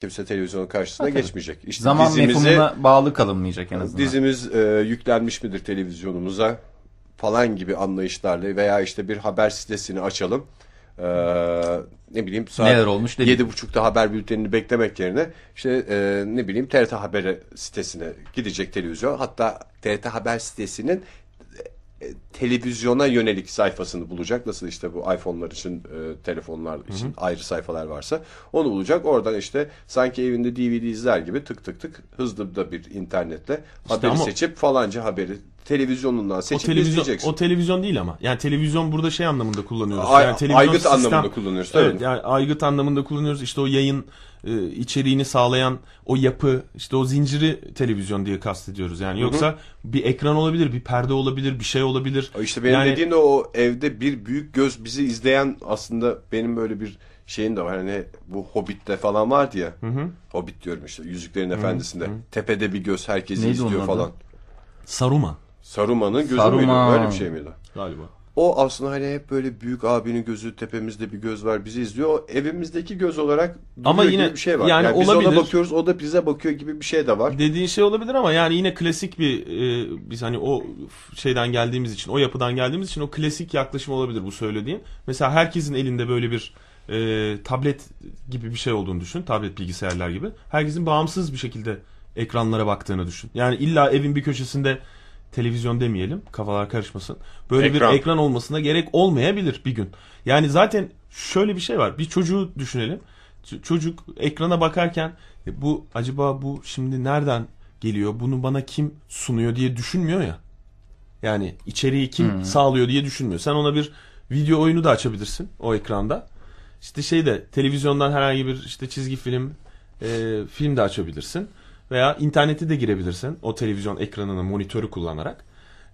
Kimse televizyonun karşısına tabii. geçmeyecek. İşte Zaman dizimizi- mefhumuna bağlı kalınmayacak en azından. Dizimiz e, yüklenmiş midir televizyonumuza falan gibi anlayışlarla veya işte bir haber sitesini açalım. E, ne bileyim saat Neler olmuş yedi buçukta haber bültenini beklemek yerine işte e, ne bileyim TRT Haber sitesine gidecek televizyon. Hatta TRT Haber sitesinin televizyona yönelik sayfasını bulacak. Nasıl işte bu iPhone'lar için, e, telefonlar için ayrı sayfalar varsa onu bulacak. Oradan işte sanki evinde DVD izler gibi tık tık tık hızlı da bir internetle haberi ama- seçip falanca haberi televizyonundan O seçip televizyon, izleyeceksin. o televizyon değil ama. Yani televizyon burada şey anlamında kullanıyoruz. Ay- yani televizyon aygıt sistem- anlamında kullanıyoruz. Evet, yani aygıt anlamında kullanıyoruz. İşte o yayın e, içeriğini sağlayan o yapı, işte o zinciri televizyon diye kastediyoruz. Yani yoksa bir ekran olabilir, bir perde olabilir, bir şey olabilir. İşte benim Yani- dediğim de o evde bir büyük göz bizi izleyen aslında benim böyle bir şeyin de var. Hani bu Hobbit'te falan vardı ya. Hobbit diyorum işte Yüzüklerin Efendisi'nde. Tepede bir göz herkesi Neydi izliyor adı? falan. Saruman Saruman'ın gözü Saruman. müydü? Böyle bir şey miydi? galiba. O aslında hani hep böyle büyük abinin gözü tepemizde bir göz var bizi izliyor. O evimizdeki göz olarak Ama yine- bir şey var. yani Yani, biz ona olabilir. bakıyoruz o da bize bakıyor gibi bir şey de var. Dediğin şey olabilir ama yani yine klasik bir e, biz hani o şeyden geldiğimiz için, o yapıdan geldiğimiz için o klasik yaklaşım olabilir bu söylediğin. Mesela herkesin elinde böyle bir e, tablet gibi bir şey olduğunu düşün. Tablet bilgisayarlar gibi. Herkesin bağımsız bir şekilde ekranlara baktığını düşün. Yani illa evin bir köşesinde televizyon demeyelim. Kafalar karışmasın. Böyle Ekran. bir ekran olmasına gerek olmayabilir bir gün. Yani zaten şöyle bir şey var. Bir çocuğu düşünelim. Ç- Çocuk ekrana bakarken "E, bu acaba bu şimdi nereden geliyor? Bunu bana kim sunuyor diye düşünmüyor ya. Yani içeriği kim sağlıyor diye düşünmüyor. Sen ona bir video oyunu da açabilirsin o ekranda. İşte şeyde televizyondan herhangi bir işte çizgi film e, film de açabilirsin veya internete de girebilirsin o televizyon ekranını monitörü kullanarak.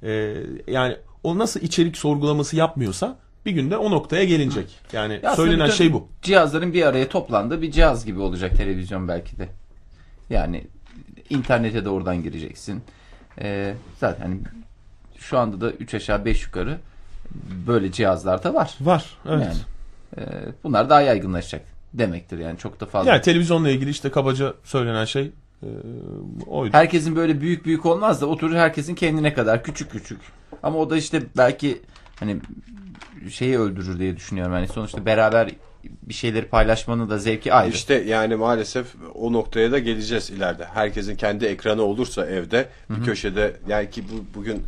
E, yani o nasıl içerik sorgulaması yapmıyorsa bir günde o noktaya gelinecek. Yani Ya söylenen şey bu. Cihazların bir araya toplandığı bir cihaz gibi olacak televizyon belki de. Yani internete de oradan gireceksin. Ee, zaten hani şu anda da 3 aşağı 5 yukarı böyle cihazlar da var. Var. Evet. Yani e, bunlar daha yaygınlaşacak demektir yani çok da fazla. Yani televizyonla ilgili işte kabaca söylenen şey oydu. Herkesin böyle büyük büyük olmaz da oturur herkesin kendine kadar küçük küçük. Ama o da işte belki hani şeyi öldürür diye düşünüyorum. Yani sonuçta beraber bir şeyleri paylaşmanın da zevki ayrı. İşte yani maalesef o noktaya da geleceğiz ileride. Herkesin kendi ekranı olursa evde bir köşede yani ki bu bugün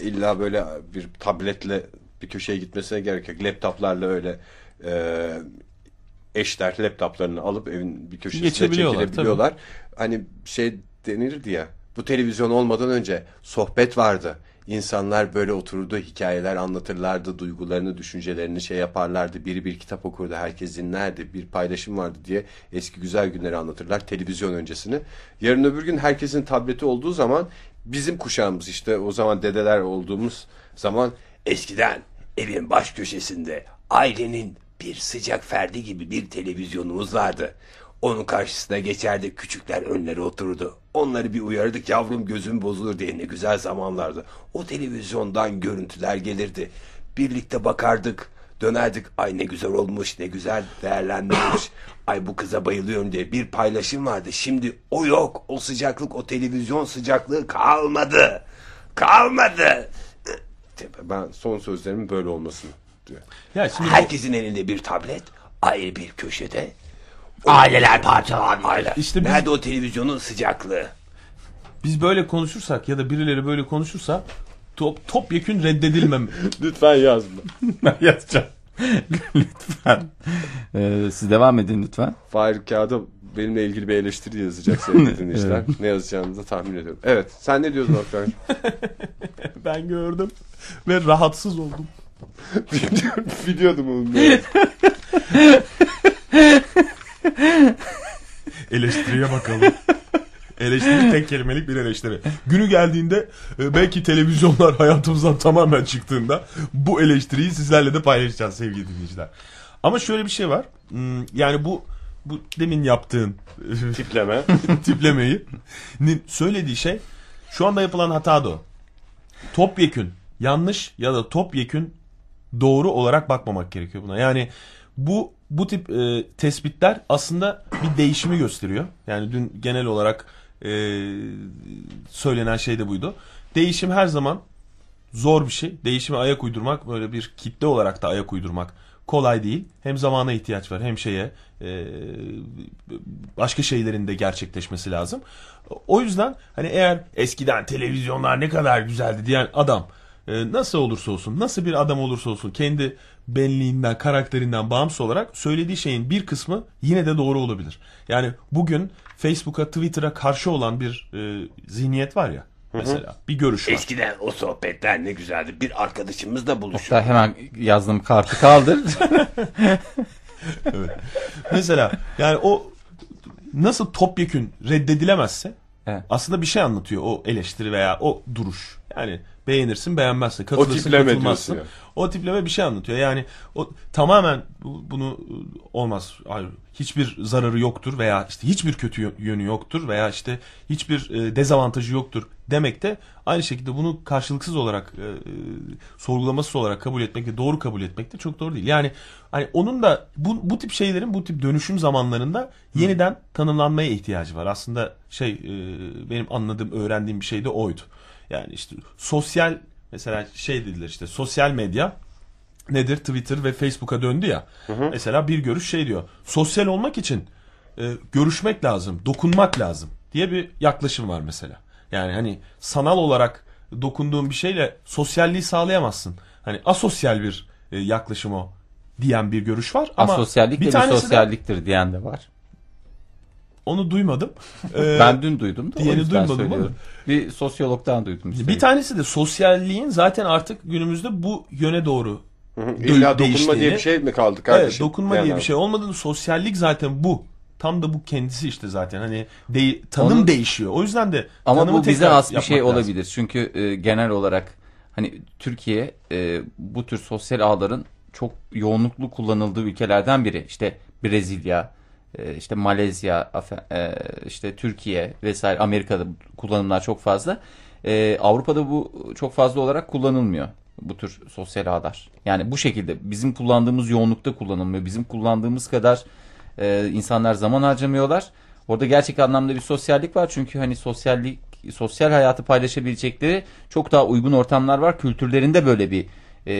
illa böyle bir tabletle bir köşeye gitmesine gerek yok. Laptoplarla öyle e, eşler laptoplarını alıp evin bir köşesine çekilebiliyorlar. Hani şey denirdi ya bu televizyon olmadan önce sohbet vardı. İnsanlar böyle otururdu, hikayeler anlatırlardı, duygularını, düşüncelerini şey yaparlardı. Biri bir kitap okurdu, herkes dinlerdi, bir paylaşım vardı diye eski güzel günleri anlatırlar televizyon öncesini. Yarın öbür gün herkesin tableti olduğu zaman bizim kuşağımız işte o zaman dedeler olduğumuz zaman eskiden evin baş köşesinde ailenin bir sıcak ferdi gibi bir televizyonumuz vardı. Onun karşısına geçerdi küçükler önleri otururdu. Onları bir uyardık yavrum gözüm bozulur diye ne güzel zamanlardı. O televizyondan görüntüler gelirdi. Birlikte bakardık. Dönerdik ay ne güzel olmuş ne güzel değerlendirilmiş. ay bu kıza bayılıyorum diye bir paylaşım vardı. Şimdi o yok. O sıcaklık o televizyon sıcaklığı kalmadı. Kalmadı. Ben son sözlerimin böyle olmasını diyor. Ya şimdi bu- Herkesin elinde bir tablet, ayrı bir köşede. Aileler parçalanıyor. Aile. İşte biz- Nerede o televizyonun sıcaklığı? biz böyle konuşursak ya da birileri böyle konuşursa top topyekün reddedilmem. Lütfen yazma. Ben yazacağım. lütfen. Ee, siz devam edin lütfen. Fahir kağıda benimle ilgili bir eleştiri yazacak sevgili dinleyiciler. Ne yazacağını da tahmin ediyorum. Evet, sen ne diyordun Oktay? ben gördüm ve rahatsız oldum. Biliyordum onu. Eleştiriye bakalım. Eleştiri tek kelimelik bir eleştiri. Günü geldiğinde e, belki televizyonlar hayatımızdan tamamen çıktığında bu eleştiriyi sizlerle de paylaşacağız sevgili dinleyiciler. Ama şöyle bir şey var. Hmm, Yani bu bu demin yaptığın e, Tipleme. tiplemeyi söylediği şey şu anda yapılan hata da o. Topyekün yanlış ya da topyekün doğru olarak bakmamak gerekiyor buna. Yani bu bu tip e, tespitler aslında bir değişimi gösteriyor. Yani dün genel olarak e, söylenen şey de buydu. Değişim her zaman zor bir şey. Değişime ayak uydurmak böyle bir kitle olarak da ayak uydurmak kolay değil. Hem zamana ihtiyaç var hem şeye e, başka şeylerin de gerçekleşmesi lazım. O yüzden hani eğer eskiden televizyonlar ne kadar güzeldi diyen adam e, nasıl olursa olsun, nasıl bir adam olursa olsun kendi benliğinden, karakterinden bağımsız olarak söylediği şeyin bir kısmı yine de doğru olabilir. Yani bugün Facebook'a, Twitter'a karşı olan bir e, zihniyet var ya mesela. Bir görüş var. Eskiden o sohbetler ne güzeldi. Bir arkadaşımızla buluşuyor. Hatta hemen yazdığım kartı kaldır. Mesela yani o nasıl topyekün reddedilemezse Evet. aslında bir şey anlatıyor o eleştiri veya o duruş. Yani beğenirsin beğenmezsin katılırsın tipleme katılmazsın. diyorsun O tipleme bir şey anlatıyor. Yani o tamamen bu- bunu olmaz. Hayır, hiçbir zararı yoktur veya işte hiçbir kötü yö- yönü yoktur veya işte hiçbir e, dezavantajı yoktur demek de aynı şekilde bunu karşılıksız olarak e, e, sorgulamasız olarak kabul etmek de doğru kabul etmek de çok doğru değil. Yani hani onun da bu, bu tip şeylerin bu tip dönüşüm zamanlarında yeniden tanımlanmaya ihtiyacı var. Aslında şey e, benim anladığım öğrendiğim bir şey de oydu. Yani işte sosyal mesela şey dediler işte sosyal medya nedir Twitter ve Facebook'a döndü ya. Mesela bir görüş şey diyor. Sosyal olmak için e, görüşmek lazım, dokunmak lazım diye bir yaklaşım var mesela. Yani hani sanal olarak dokunduğun bir şeyle sosyalliği sağlayamazsın. Hani asosyal bir e, yaklaşım o diyen bir görüş var ama Asosyallik de bir tanesi de- sosyalliktir diyen de var. Onu duymadım. Ee, Ben dün duydum da yüzden duymadım söylüyorum. Bir sosyologdan duydum. bir üstelik. tanesi de sosyalliğin zaten artık günümüzde bu yöne doğru İlla dokunma diye bir şey mi kaldı kardeşim? Evet, dokunma diye bir şey olmadığını sosyallik zaten bu. Tam da bu kendisi işte zaten hani de- tanım Onu- değişiyor. O yüzden de Ama bu bize has bir şey lazım. olabilir. Çünkü e, genel olarak hani Türkiye e, bu tür sosyal ağların çok yoğunluklu kullanıldığı ülkelerden biri. İşte Brezilya, işte Malezya, e, işte Türkiye vesaire Amerika'da kullanımlar çok fazla. E, Avrupa'da bu çok fazla olarak kullanılmıyor bu tür sosyal ağlar. Yani bu şekilde bizim kullandığımız yoğunlukta kullanılmıyor. Bizim kullandığımız kadar e, insanlar zaman harcamıyorlar. Orada gerçek anlamda bir sosyallik var. Çünkü hani sosyallik sosyal hayatı paylaşabilecekleri çok daha uygun ortamlar var. Kültürlerinde böyle bir e,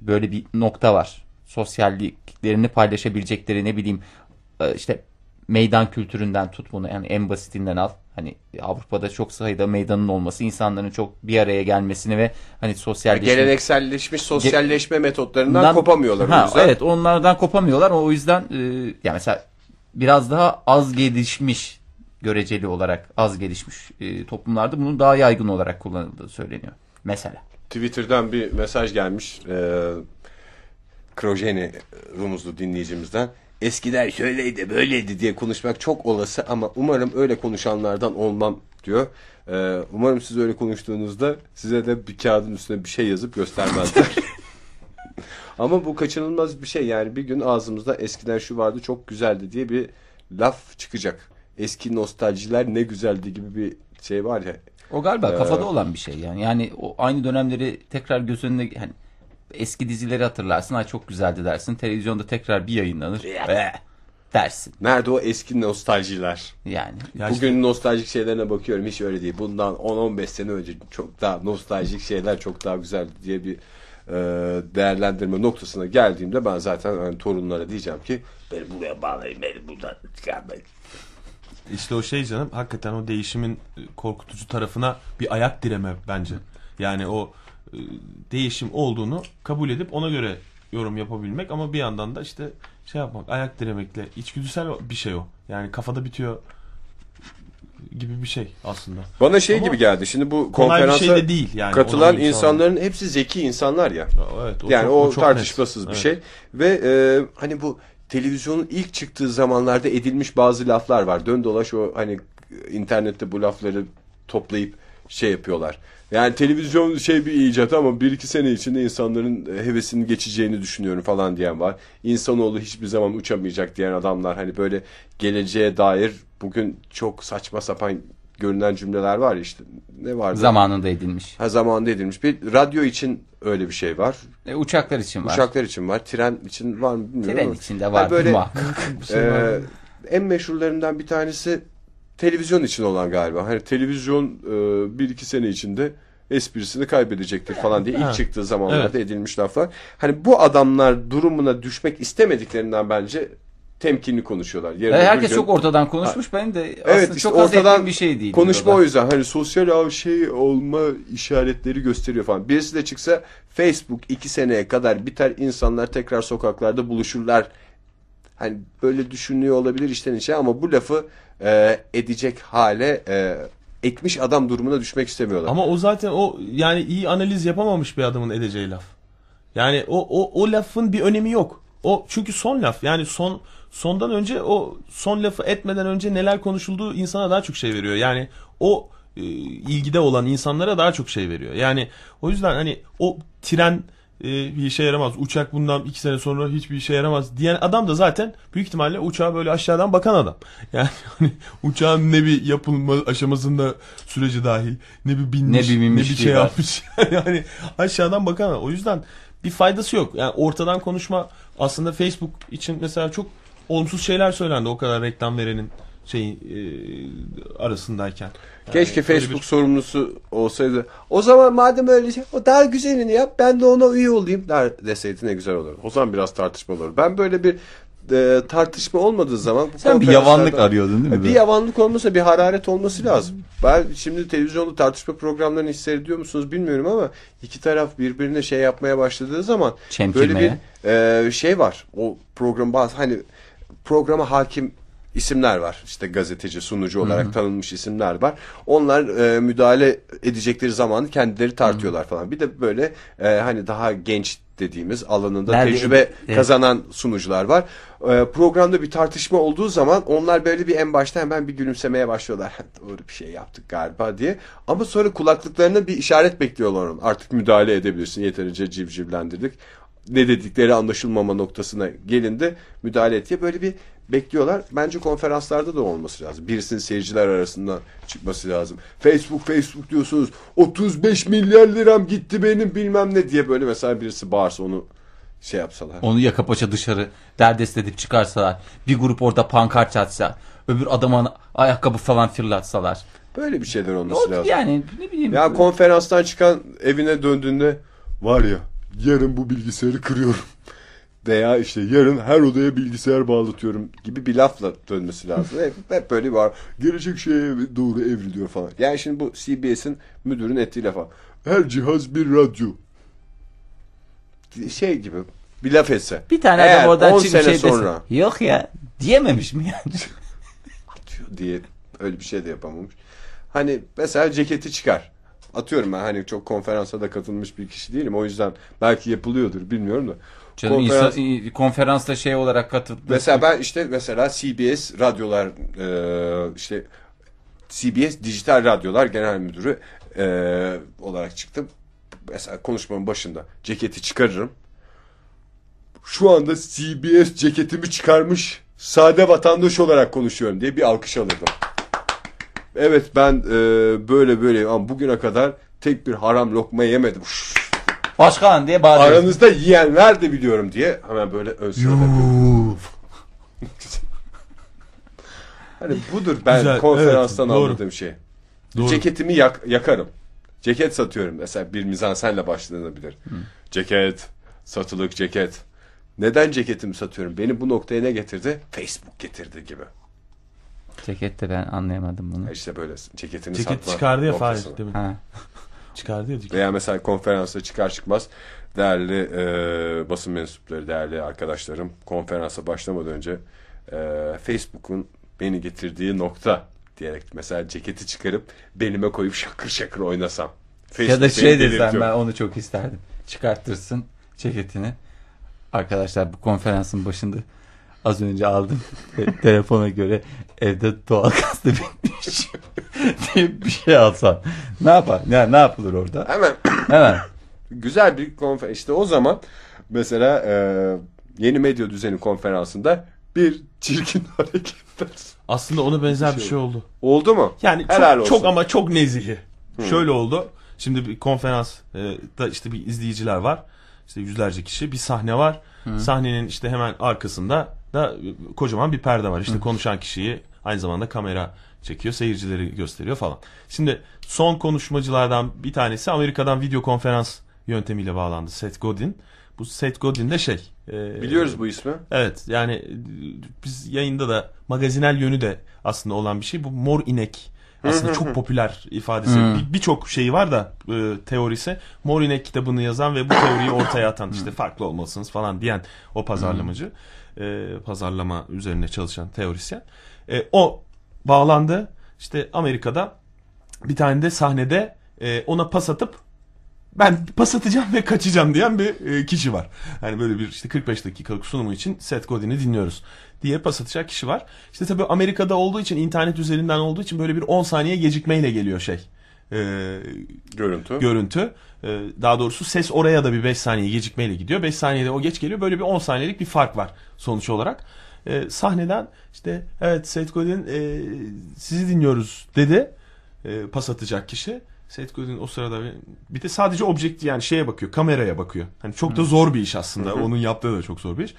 böyle bir nokta var. Sosyalliklerini paylaşabilecekleri ne bileyim e, işte meydan kültüründen tut bunu yani en basitinden al. Hani Avrupa'da çok sayıda meydanın olması insanların çok bir araya gelmesini ve hani sosyalleşme gelenekselleşmiş sosyalleşme metotlarından Bundan- kopamıyorlar Ha, o yüzden. Evet onlardan kopamıyorlar. O yüzden e, ya mesela biraz daha az gelişmiş göreceli olarak az gelişmiş e, toplumlarda bunun daha yaygın olarak kullanıldığı söyleniyor. Mesela. Twitter'dan bir mesaj gelmiş. E, Krojeni Rumuzlu dinleyicimizden. Eskiden şöyleydi böyleydi diye konuşmak çok olası ama umarım öyle konuşanlardan olmam diyor. E, umarım siz öyle konuştuğunuzda size de bir kağıdın üstüne bir şey yazıp göstermezler. ama bu kaçınılmaz bir şey yani bir gün ağzımızda eskiden şu vardı çok güzeldi diye bir laf çıkacak. Eski nostaljiler ne güzeldi gibi bir şey var ya. O galiba Ee, kafada olan bir şey yani. Yani o aynı dönemleri tekrar göz önüne hani eski dizileri hatırlarsın. Ay çok güzeldi dersin. Televizyonda tekrar bir yayınlanır. "Eh," dersin. Nerede o eski nostaljiler? Yani. Ya Bugün işte- nostaljik şeylerine bakıyorum hiç öyle değil. Bundan 10-15 sene önce çok daha nostaljik şeyler çok daha güzeldi diye bir e, değerlendirme noktasına geldiğimde ben zaten hani torunlara diyeceğim ki beni buraya bağlayın beni buradan çıkarmayın. İşte o şey canım hakikaten o değişimin korkutucu tarafına bir ayak direme bence. Yani o değişim olduğunu kabul edip ona göre yorum yapabilmek ama bir yandan da işte şey yapmak ayak diremekle içgüdüsel bir şey o. Yani kafada bitiyor gibi bir şey aslında. Bana şey Ama gibi geldi. Şimdi bu konferansa şey de değil yani. katılan insanların hepsi zeki insanlar ya. Evet, o yani çok- o, çok tartışmasız net. bir Evet. şey. Ve e, hani bu televizyonun ilk çıktığı zamanlarda edilmiş bazı laflar var. Dön dolaş o hani internette bu lafları toplayıp şey yapıyorlar. Yani televizyon şey bir icat ama bir iki sene içinde insanların hevesinin geçeceğini düşünüyorum falan diyen var. İnsanoğlu hiçbir zaman uçamayacak diyen adamlar hani böyle geleceğe dair bugün çok saçma sapan görünen cümleler var ya işte ne vardı? Zamanında edilmiş. Ha zamanında edilmiş. Bir radyo için öyle bir şey var. E, uçaklar için var. Uçaklar için var. Tren için var mı bilmiyorum Tren ama. içinde var. böyle muhakkak. Ee, en meşhurlarından bir tanesi televizyon için olan galiba. Hani televizyon e, bir iki sene içinde esprisini kaybedecektir falan diye ilk Ha. çıktığı zamanlarda Evet. edilmiş laflar. Hani bu adamlar durumuna düşmek istemediklerinden bence temkinli konuşuyorlar. Yarın herkes gün- çok ortadan konuşmuş. Benim de Evet aslında işte çok ortadan bir şey değil. konuşma o yüzden hani sosyal ağ şey olma işaretleri gösteriyor falan. Birisi de çıksa Facebook iki seneye kadar biter insanlar tekrar sokaklarda buluşurlar. Hani böyle düşünüyor olabilir içten içe ama bu lafı e, edecek hale e, etmiş adam durumuna düşmek istemiyorlar. Ama o zaten o yani iyi analiz yapamamış bir adamın edeceği laf. Yani o o o lafın bir önemi yok. O çünkü son laf. Yani son sondan önce o son lafı etmeden önce neler konuşulduğu insana daha çok şey veriyor. Yani o e, ilgide olan insanlara daha çok şey veriyor. Yani o yüzden hani o tren e, bir işe yaramaz. Uçak bundan iki sene sonra hiçbir işe yaramaz diyen adam da zaten büyük ihtimalle uçağa böyle aşağıdan bakan adam. Yani hani uçağın ne bir yapılma aşamasında süreci dahil ne bir binmiş Ne bir ne bir şey var. yapmış. yani aşağıdan bakan adam. O yüzden bir faydası yok. Yani ortadan konuşma aslında Facebook için mesela çok olumsuz şeyler söylendi o kadar reklam verenin şey e, arasındayken. Yani Keşke Facebook sorumlusu olsaydı. O zaman madem öyle şey, o daha güzelini yap ben de ona üye olayım der deseydi ne güzel olur. O zaman biraz tartışma olur. Ben böyle bir e, tartışma olmadığı zaman bu Sen bir yavanlık arıyordun değil mi? bir böyle? yavanlık olmasa bir hararet olması lazım. Ben şimdi televizyonda tartışma programlarını hissediyor musunuz bilmiyorum ama iki taraf birbirine şey yapmaya başladığı zaman böyle Çemkirmeye. bir e, şey var. O program bazı hani programa hakim isimler var. İşte gazeteci, sunucu olarak tanınmış isimler var. Onlar e, müdahale edecekleri zaman kendileri tartıyorlar falan. Bir de böyle e, hani daha genç dediğimiz alanında Nerede- tecrübe Evet. kazanan sunucular var. Ee, programda bir tartışma olduğu zaman onlar böyle bir en başta hemen bir gülümsemeye başlıyorlar. Doğru bir şey yaptık galiba diye. Ama sonra kulaklıklarına bir işaret bekliyorlar. Artık müdahale edebilirsin. Yeterince civcivlendirdik. Ne dedikleri anlaşılmama noktasına gelindi. Müdahale et diye böyle bir bekliyorlar. Bence konferanslarda da olması lazım. Birisinin seyirciler arasında çıkması lazım. Facebook Facebook diyorsunuz. 35 milyar liram gitti benim bilmem ne diye böyle mesela birisi bağırsa onu şey yapsalar. Onu yaka paça dışarı derdest edip çıkarsalar. Bir grup orada pankart atsa. Öbür adama ayakkabı falan fırlatsalar. Böyle bir şeyler olması oldu lazım. yani ne bileyim. Ya konferanstan çıkan evine döndüğünde var ya yarın bu bilgisayarı kırıyorum. Veya işte yarın her odaya bilgisayar bağlatıyorum gibi bir lafla dönmesi lazım. Hep, hep böyle var. Gelecek şeye doğru evriliyor falan. Yani şimdi bu CBS'in müdürün ettiği lafa. Her cihaz bir radyo. Şey gibi bir laf etse. bir tane Eğer adam oradan 10 çıkıp şey desin. sonra Yok ya diyememiş mi yani? atıyor diye öyle bir şey de yapamamış. Hani mesela ceketi çıkar. Atıyorum ben hani çok konferansa da katılmış bir kişi değilim. O yüzden belki yapılıyordur bilmiyorum da. Canım Konferans- insan- konferansta şey olarak katıldı. Mesela ben işte mesela CBS radyolar e, işte CBS dijital radyolar genel müdürü e, olarak çıktım. Mesela konuşmamın başında ceketi çıkarırım. Şu anda CBS ceketimi çıkarmış sade vatandaş olarak konuşuyorum diye bir alkış alırdım. Evet ben e, böyle böyle ama bugüne kadar tek bir haram lokma yemedim. Başkan diye bağırıyor. Aranızda yiyenler de biliyorum diye hemen böyle ön sırada. Hani budur ben Güzel, konferanstan evet, doğru. anladığım şey. Doğru. Ceketimi yak- yakarım. Ceket satıyorum mesela bir mizansenle başlanabilir. Ceket, satılık ceket. Neden ceketimi satıyorum? Beni bu noktaya ne getirdi? Facebook getirdi gibi. Ceket de ben anlayamadım bunu. İşte böyle ceketini Ceket satma. çıkardı ya Fahir. Ha. Çıkardı ya. Veya mesela konferansa çıkar çıkmaz değerli e, basın mensupları, değerli arkadaşlarım konferansa başlamadan önce e, Facebook'un beni getirdiği nokta diyerek mesela ceketi çıkarıp belime koyup şakır şakır oynasam. Ya da Facebook şey desem ben onu çok isterdim. Çıkartırsın ceketini. Arkadaşlar bu konferansın başında az önce aldım telefona göre evde doğal gazda bitmiş diye bir şey alsan. Ne yapar? Ya ne yapılır orada? Hemen Hemen. güzel bir konferans. İşte o zaman mesela e, yeni medya düzeni konferansında bir çirkin hareketler. Aslında ona benzer bir şey oldu. Oldu mu? Yani Helal çok, olsun. çok ama çok nezihi. Şöyle oldu. Şimdi bir konferans e, da işte bir izleyiciler var. İşte yüzlerce kişi. Bir sahne var. Sahnenin işte hemen arkasında da kocaman bir perde var. İşte konuşan kişiyi aynı zamanda kamera çekiyor. Seyircileri gösteriyor falan. Şimdi son konuşmacılardan bir tanesi Amerika'dan video konferans yöntemiyle bağlandı. Seth Godin. Bu Seth Godin de şey. e, Biliyoruz bu ismi. Evet yani biz yayında da magazinel yönü de aslında olan bir şey. Bu mor inek aslında çok popüler ifadesi. Bir- Birçok şeyi var da e, teorisi. Mor inek kitabını yazan ve bu teoriyi ortaya atan işte farklı olmalısınız falan diyen o pazarlamacı. E, pazarlama üzerine çalışan teorisyen. E, o bağlandı. İşte Amerika'da bir tane de sahnede e, ona pas atıp ben pas atacağım ve kaçacağım diyen bir e, kişi var. Hani böyle bir işte 45 dakikalık sunumu için Seth Godin'i dinliyoruz diye pas atacak kişi var. İşte tabii Amerika'da olduğu için internet üzerinden olduğu için böyle bir 10 saniye gecikmeyle geliyor şey. E, Görüntü. görüntü. E, daha doğrusu ses oraya da bir 5 saniye gecikmeyle gidiyor. 5 saniyede o geç geliyor. Böyle bir 10 saniyelik bir fark var sonuç olarak. E, sahneden işte evet Seth Godin e, sizi dinliyoruz dedi. E, pas atacak kişi. Seth Godin o sırada bir, bir de sadece objekti yani şeye bakıyor, kameraya bakıyor. Hani çok da zor bir iş aslında. Onun yaptığı da çok zor bir iş.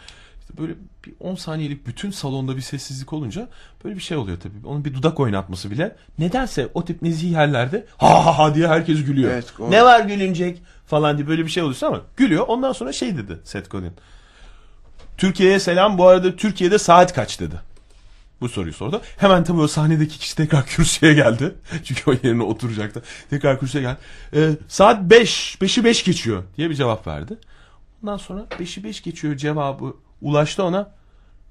İşte böyle bir 10 saniyelik bütün salonda bir sessizlik olunca böyle bir şey oluyor tabii. Onun bir dudak oynatması bile. Nedense o tip nezih yerlerde ha ha ha diye herkes gülüyor. Evet, o- ne var gülünecek falan diye böyle bir şey oluyorsa ama gülüyor. Ondan sonra şey dedi Seth Godin. Türkiye'ye selam. Bu arada Türkiye'de saat kaç dedi. Bu soruyu sordu. Hemen tabii o sahnedeki kişi tekrar kürsüye geldi. Çünkü o yerine oturacaktı. Tekrar kürsüye geldi. Ee, saat 5, 5'i 5 geçiyor diye bir cevap verdi. Ondan sonra 5'i 5 geçiyor cevabı ulaştı ona.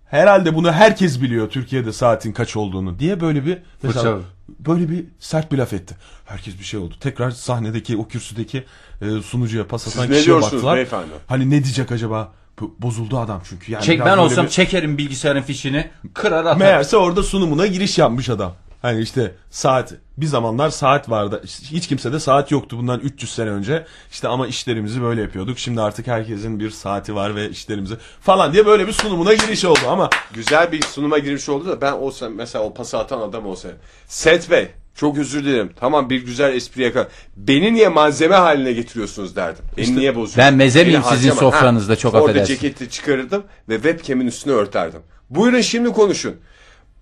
Herhalde bunu herkes biliyor Türkiye'de saatin kaç olduğunu diye böyle bir mesela Fırça. böyle bir sert bir laf etti. Herkes bir şey oldu. Tekrar sahnedeki o kürsüdeki e, sunucuya pas atan ne kişiye diyorsunuz baktılar. beyefendi? Hani ne diyecek acaba? Bu- Bozuldu adam çünkü. Yani Çek biraz ben böyle olsam bir- çekerim bilgisayarın fişini kırar atar. Meğerse orada sunumuna giriş yapmış adam. Hani işte saat bir zamanlar saat vardı. Hiç kimse de saat yoktu bundan 300 sene önce. İşte ama işlerimizi böyle yapıyorduk. Şimdi artık herkesin bir saati var ve işlerimizi falan diye böyle bir sunumuna giriş oldu ama Güzel bir sunuma giriş oldu da ben olsam mesela o pası atan adam olsa. Seth Bey çok özür dilerim. Tamam bir güzel espri yakar. Beni niye malzeme haline getiriyorsunuz derdim. Beni niye bozuyorsun? ben meze Beni miyim sizin harcama. sofranızda, çok Orada affedersin. ceketi çıkarırdım ve webcam'in üstüne örterdim. Buyurun şimdi konuşun.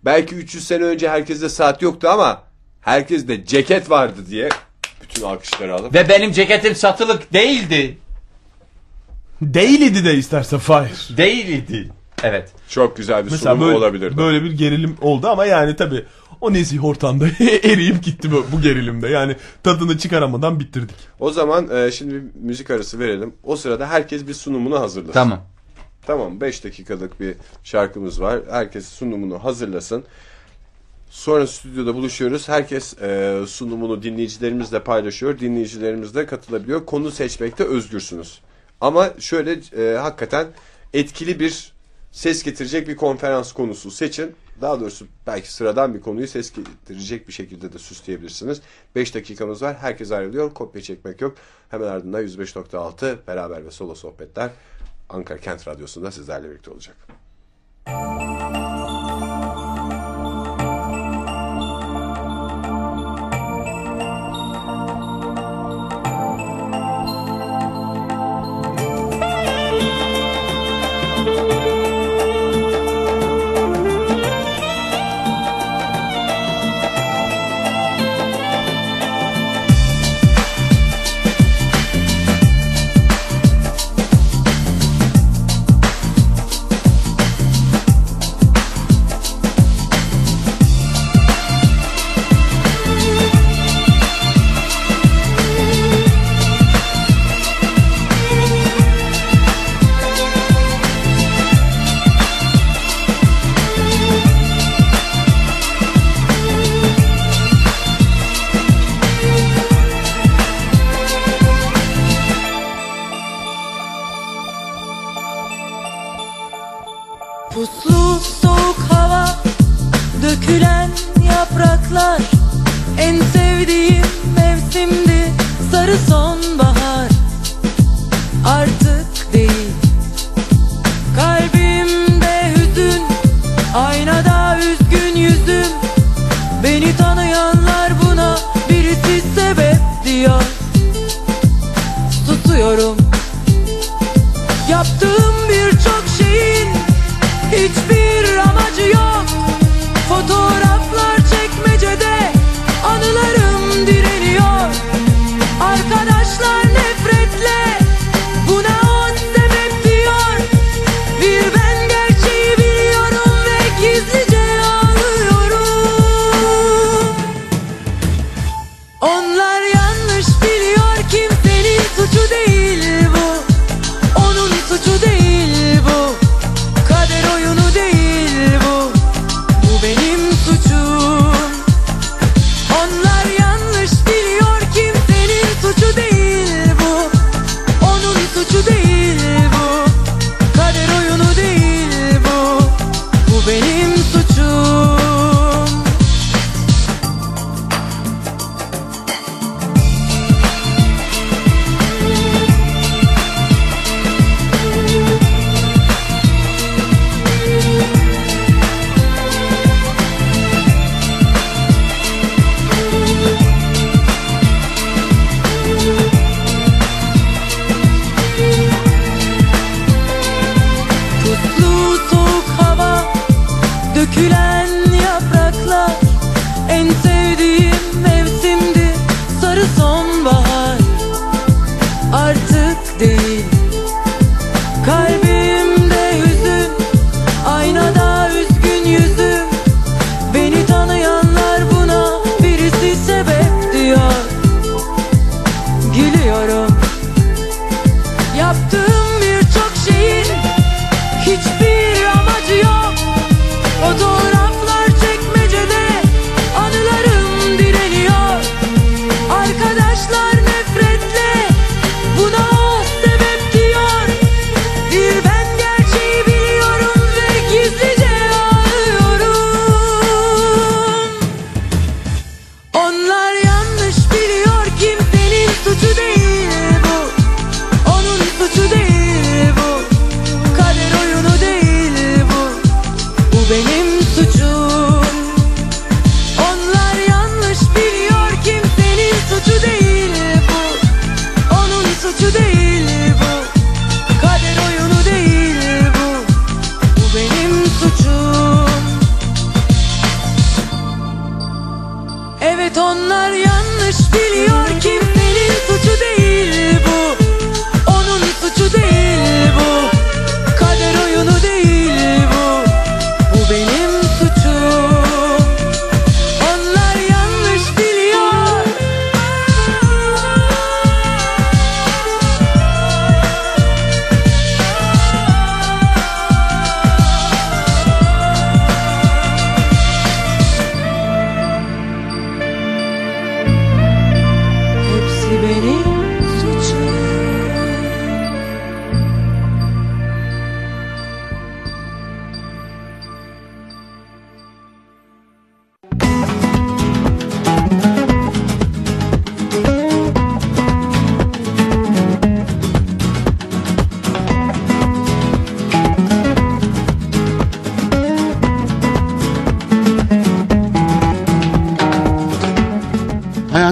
Belki 300 sene önce herkeste saat yoktu ama herkeste ceket vardı diye bütün alkışları alıp Ve benim ceketim satılık değildi. değil idi de isterse Fahir. Değildi. Evet. çok güzel bir Mesela sunum böyle, olabilirdi. böyle bir gerilim oldu ama yani tabii o nezih ortamda eriyip gitti bu, bu gerilimde. Yani tadını çıkaramadan bitirdik. O zaman e, şimdi bir müzik arası verelim. O sırada herkes bir sunumunu hazırlasın. Tamam. Tamam 5 dakikalık bir şarkımız var. Herkes sunumunu hazırlasın. Sonra stüdyoda buluşuyoruz. Herkes e, sunumunu dinleyicilerimizle paylaşıyor. Dinleyicilerimiz de katılabiliyor. Konu seçmekte özgürsünüz. Ama şöyle e, hakikaten etkili bir ses getirecek bir konferans konusu seçin. Daha doğrusu belki sıradan bir konuyu ses getirecek bir şekilde de süsleyebilirsiniz. 5 dakikamız var. Herkes ayrılıyor. Kopya çekmek yok. Hemen ardından 105.6 beraber ve solo sohbetler Ankara Kent Radyosu'nda sizlerle birlikte olacak. Beni tanıyanlar buna birisi sebep diyor. Susuyorum Yaptığım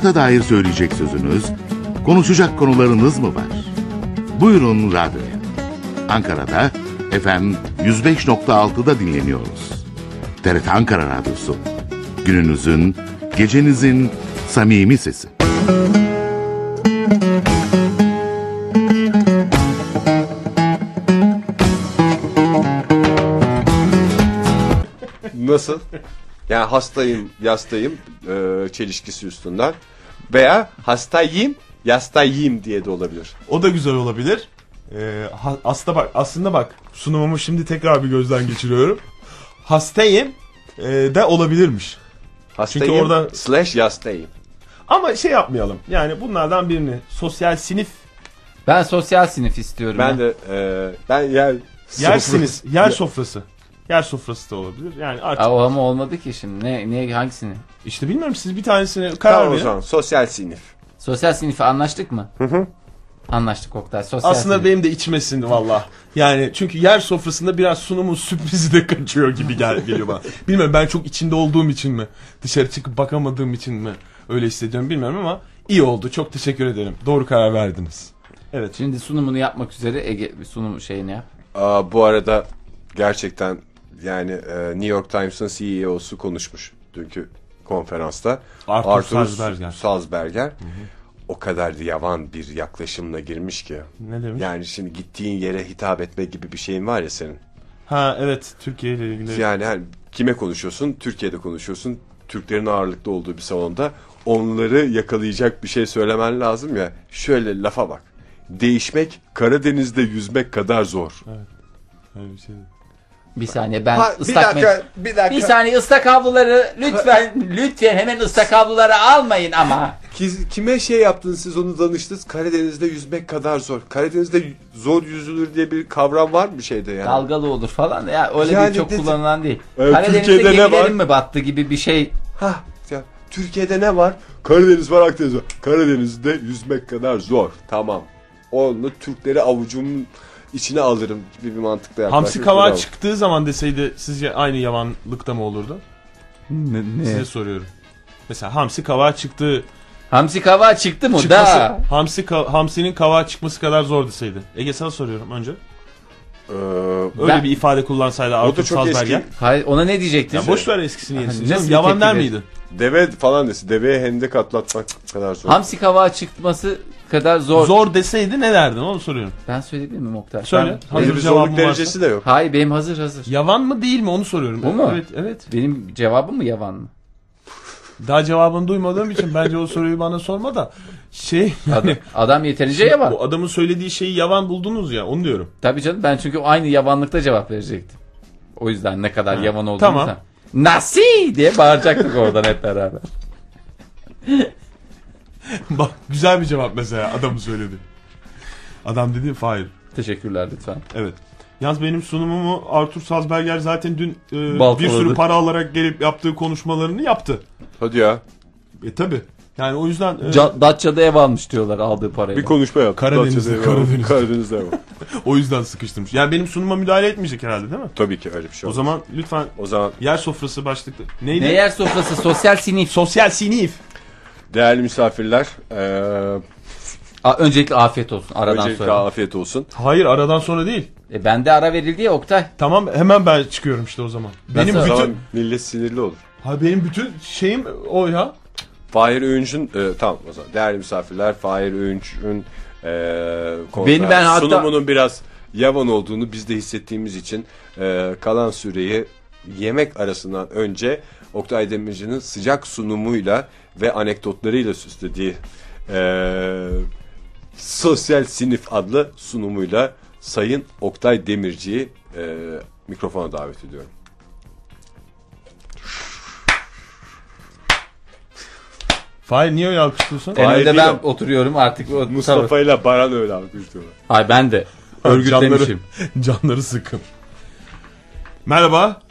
Hayata dair söyleyecek sözünüz, konuşacak konularınız mı var? Buyurun radyoya. Ankara'da FM 105.6'da dinleniyoruz. TRT Ankara Radyosu. Gününüzün, gecenizin samimi sesi. Nasıl? Yani hastayım, yastayım e, çelişkisi üstünden. Veya hastayım, yastayım diye de olabilir. O da güzel olabilir. Ee, ha- aslında bak aslında bak sunumumu şimdi tekrar bir gözden geçiriyorum. Hastayım e, de olabilirmiş. Hastayım orada- slash yastayım. Ama şey yapmayalım. Yani bunlardan birini sosyal sinif Ben sosyal sinif istiyorum. Ben ya. de e, ben yer yer sofrası- sinif, yer sofrası. Yer sofrası da olabilir. Yani artık Aa, o ama olmadı ki şimdi. Ne, ne hangisini? işte bilmiyorum siz bir tanesine karar Tamam o verin. zaman sosyal sinif. Sosyal sinife anlaştık mı? Hı hı. Anlaştık Oktay. Sosyal Aslında sinif. benim de içime sindi valla. Yani çünkü yer sofrasında biraz sunumun sürprizi de kaçıyor gibi gel geliyor bana. Bilmiyorum ben çok içinde olduğum için mi? Dışarı çıkıp bakamadığım için mi? Öyle hissediyorum bilmiyorum ama iyi oldu. Çok teşekkür ederim. Doğru karar verdiniz. Evet. Şimdi sunumunu yapmak üzere Ege bir sunum şeyini yap. Aa, bu arada gerçekten yani e, New York Times'ın CEO'su konuşmuş dünkü konferansta. Arthur Salzberger. Salzberger. O kadar yavan bir yaklaşımla girmiş ki. Ne demiş? Yani şimdi gittiğin yere hitap etme gibi bir şeyin var ya senin. Ha evet Türkiye ile ilgili. Yani hani kime konuşuyorsun? Türkiye'de konuşuyorsun. Türklerin ağırlıklı olduğu bir salonda. Onları yakalayacak bir şey söylemen lazım ya. Şöyle lafa bak. Değişmek Karadeniz'de yüzmek kadar zor. Öyle bir şey. Bir saniye ben Ha, bir ıslak dakika, mendil- bir dakika. Bir saniye ıslak havluları lütfen lütfen hemen ıslak havluları almayın ama. Ki- Kime şey yaptınız siz onu danıştınız? Karadeniz'de yüzmek kadar zor. Karadeniz'de zor yüzülür diye bir kavram var mı şeyde yani? Dalgalı olur falan ya öyle Yani bir çok dedi- kullanılan değil. Evet, Karadeniz'de Türkiye'de ne gemilerin var? mi battı gibi bir şey. Ha, ya, Türkiye'de ne var? Karadeniz var, Akdeniz var. Karadeniz'de yüzmek kadar zor. Tamam. Onu Türkleri avucumun içine alırım gibi bir mantıkla yaklaşmış. Hamsi kavağı çıktığı zaman deseydi sizce aynı yavanlıkta mı olurdu? Size soruyorum. Mesela hamsi kavağı çıktığı Hamsi kavağı çıktı mı çıkması, da? hamsi ka- hamsinin kavağı çıkması kadar zor deseydi. Ege sana soruyorum önce. Ee, Öyle Ben- bir ifade kullansaydı o da Arthur çok Salzberger. eski. Hayır ona ne diyecektin? Ya boş ver eskisini yenisini. Nasıl canım. bir Yavan tepki der verir? miydi? Deve falan desin. Deveye hendek atlatmak kadar zor. Hamsi kavağı çıkması kadar zor. Zor deseydi ne derdin onu soruyorum. Ben söyleyebilir miyim Oktay? Söyle. Ben- Hazır bir cevabım zorluk varsa. derecesi de yok. Hayır benim hazır hazır. Yavan mı değil mi onu soruyorum. Bu mu? Evet evet. Benim cevabım mı yavan mı? Daha cevabını duymadığım için bence o soruyu bana sorma da şey Adam, adam yeterince yavan. bu adamın söylediği şeyi yavan buldunuz ya onu diyorum. Tabii canım ben çünkü aynı yavanlıkta cevap verecektim. O yüzden ne kadar yavan olduğunu tamam. sen- Nasi diye bağıracaktık oradan hep beraber. Bak güzel bir cevap mesela adamı söyledi. Adam dedi Fahir. Teşekkürler lütfen. Evet. Yalnız benim sunumumu Arthur Salzberger zaten dün e, Baltaladı. bir sürü para alarak gelip yaptığı konuşmalarını yaptı. Hadi ya. E tabi. Yani o yüzden e, Ca- Datça'da ev almış diyorlar aldığı parayla. Bir konuşma yap. Karadeniz'de, Datça'da ev var. Karadeniz'de. Karadeniz'de ev o yüzden sıkıştırmış. Yani benim sunuma müdahale etmeyecek herhalde değil mi? Tabii ki öyle bir şey O olmaz. zaman lütfen O zaman yer sofrası başlıklı. Neydi? Ne yer sofrası sosyal sinif. Sosyal sinif. Değerli misafirler eee Aa, öncelikle afiyet olsun aradan öncelikle sonra. afiyet olsun. Hayır aradan sonra değil. E, bende ara verildi ya Oktay. Tamam hemen ben çıkıyorum işte o zaman. Benim Nasıl? O bütün zaman millet sinirli olur. ha benim bütün şeyim o ya. Fahir Öğünç'ün e, tamam o zaman değerli misafirler Fahir Öğünç'ün e, konser Beni ben hatta- sunumunun biraz yavan olduğunu biz de hissettiğimiz için e, kalan süreyi yemek arasından önce Oktay Demirci'nin sıcak sunumuyla ve anekdotlarıyla süslediği e, Sosyal Sinif adlı sunumuyla Sayın Oktay Demirci'yi e, mikrofona davet ediyorum. Fahir niye öyle alkışlıyorsun? En Hayır, önde değil ben oturuyorum artık. O, Mustafa ile Baran öyle alkışlıyorlar. Ay ben de. Örgütlemişim. Canları, canları sıkın. Merhaba.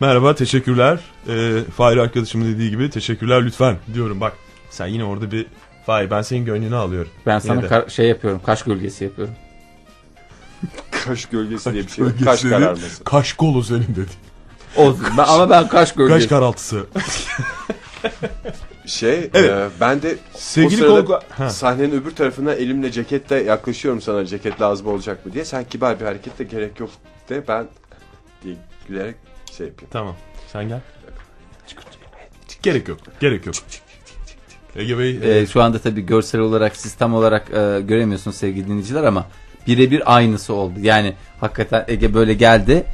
Merhaba teşekkürler. Ee, Fahir arkadaşımın dediği gibi teşekkürler lütfen diyorum bak. Sen yine orada bir Fahir ben senin gönlünü alıyorum. Ben sana kar- şey yapıyorum. Kaş gölgesi yapıyorum. Kaş gölgesi diye bir şey var. Kaş dedi, kararması. Kaş kolu senin dedi. Olsun. Ben, ama ben kaş gölgesi. Kaş karaltısı. Şey, Evet. e, ben de Sevgili o sırada Ha. sahnenin öbür tarafına elimle ceketle yaklaşıyorum sana ceket lazım olacak mı diye. Sen kibar bir hareketle gerek yok de ben diye gülerek şey yapayım. Tamam. Sen gel. Gerek yok. Gerek yok. Ege Bey. Ee, şu anda tabii görsel olarak sistem olarak e, göremiyorsunuz sevgili dinleyiciler ama birebir aynısı oldu. Yani hakikaten Ege böyle geldi.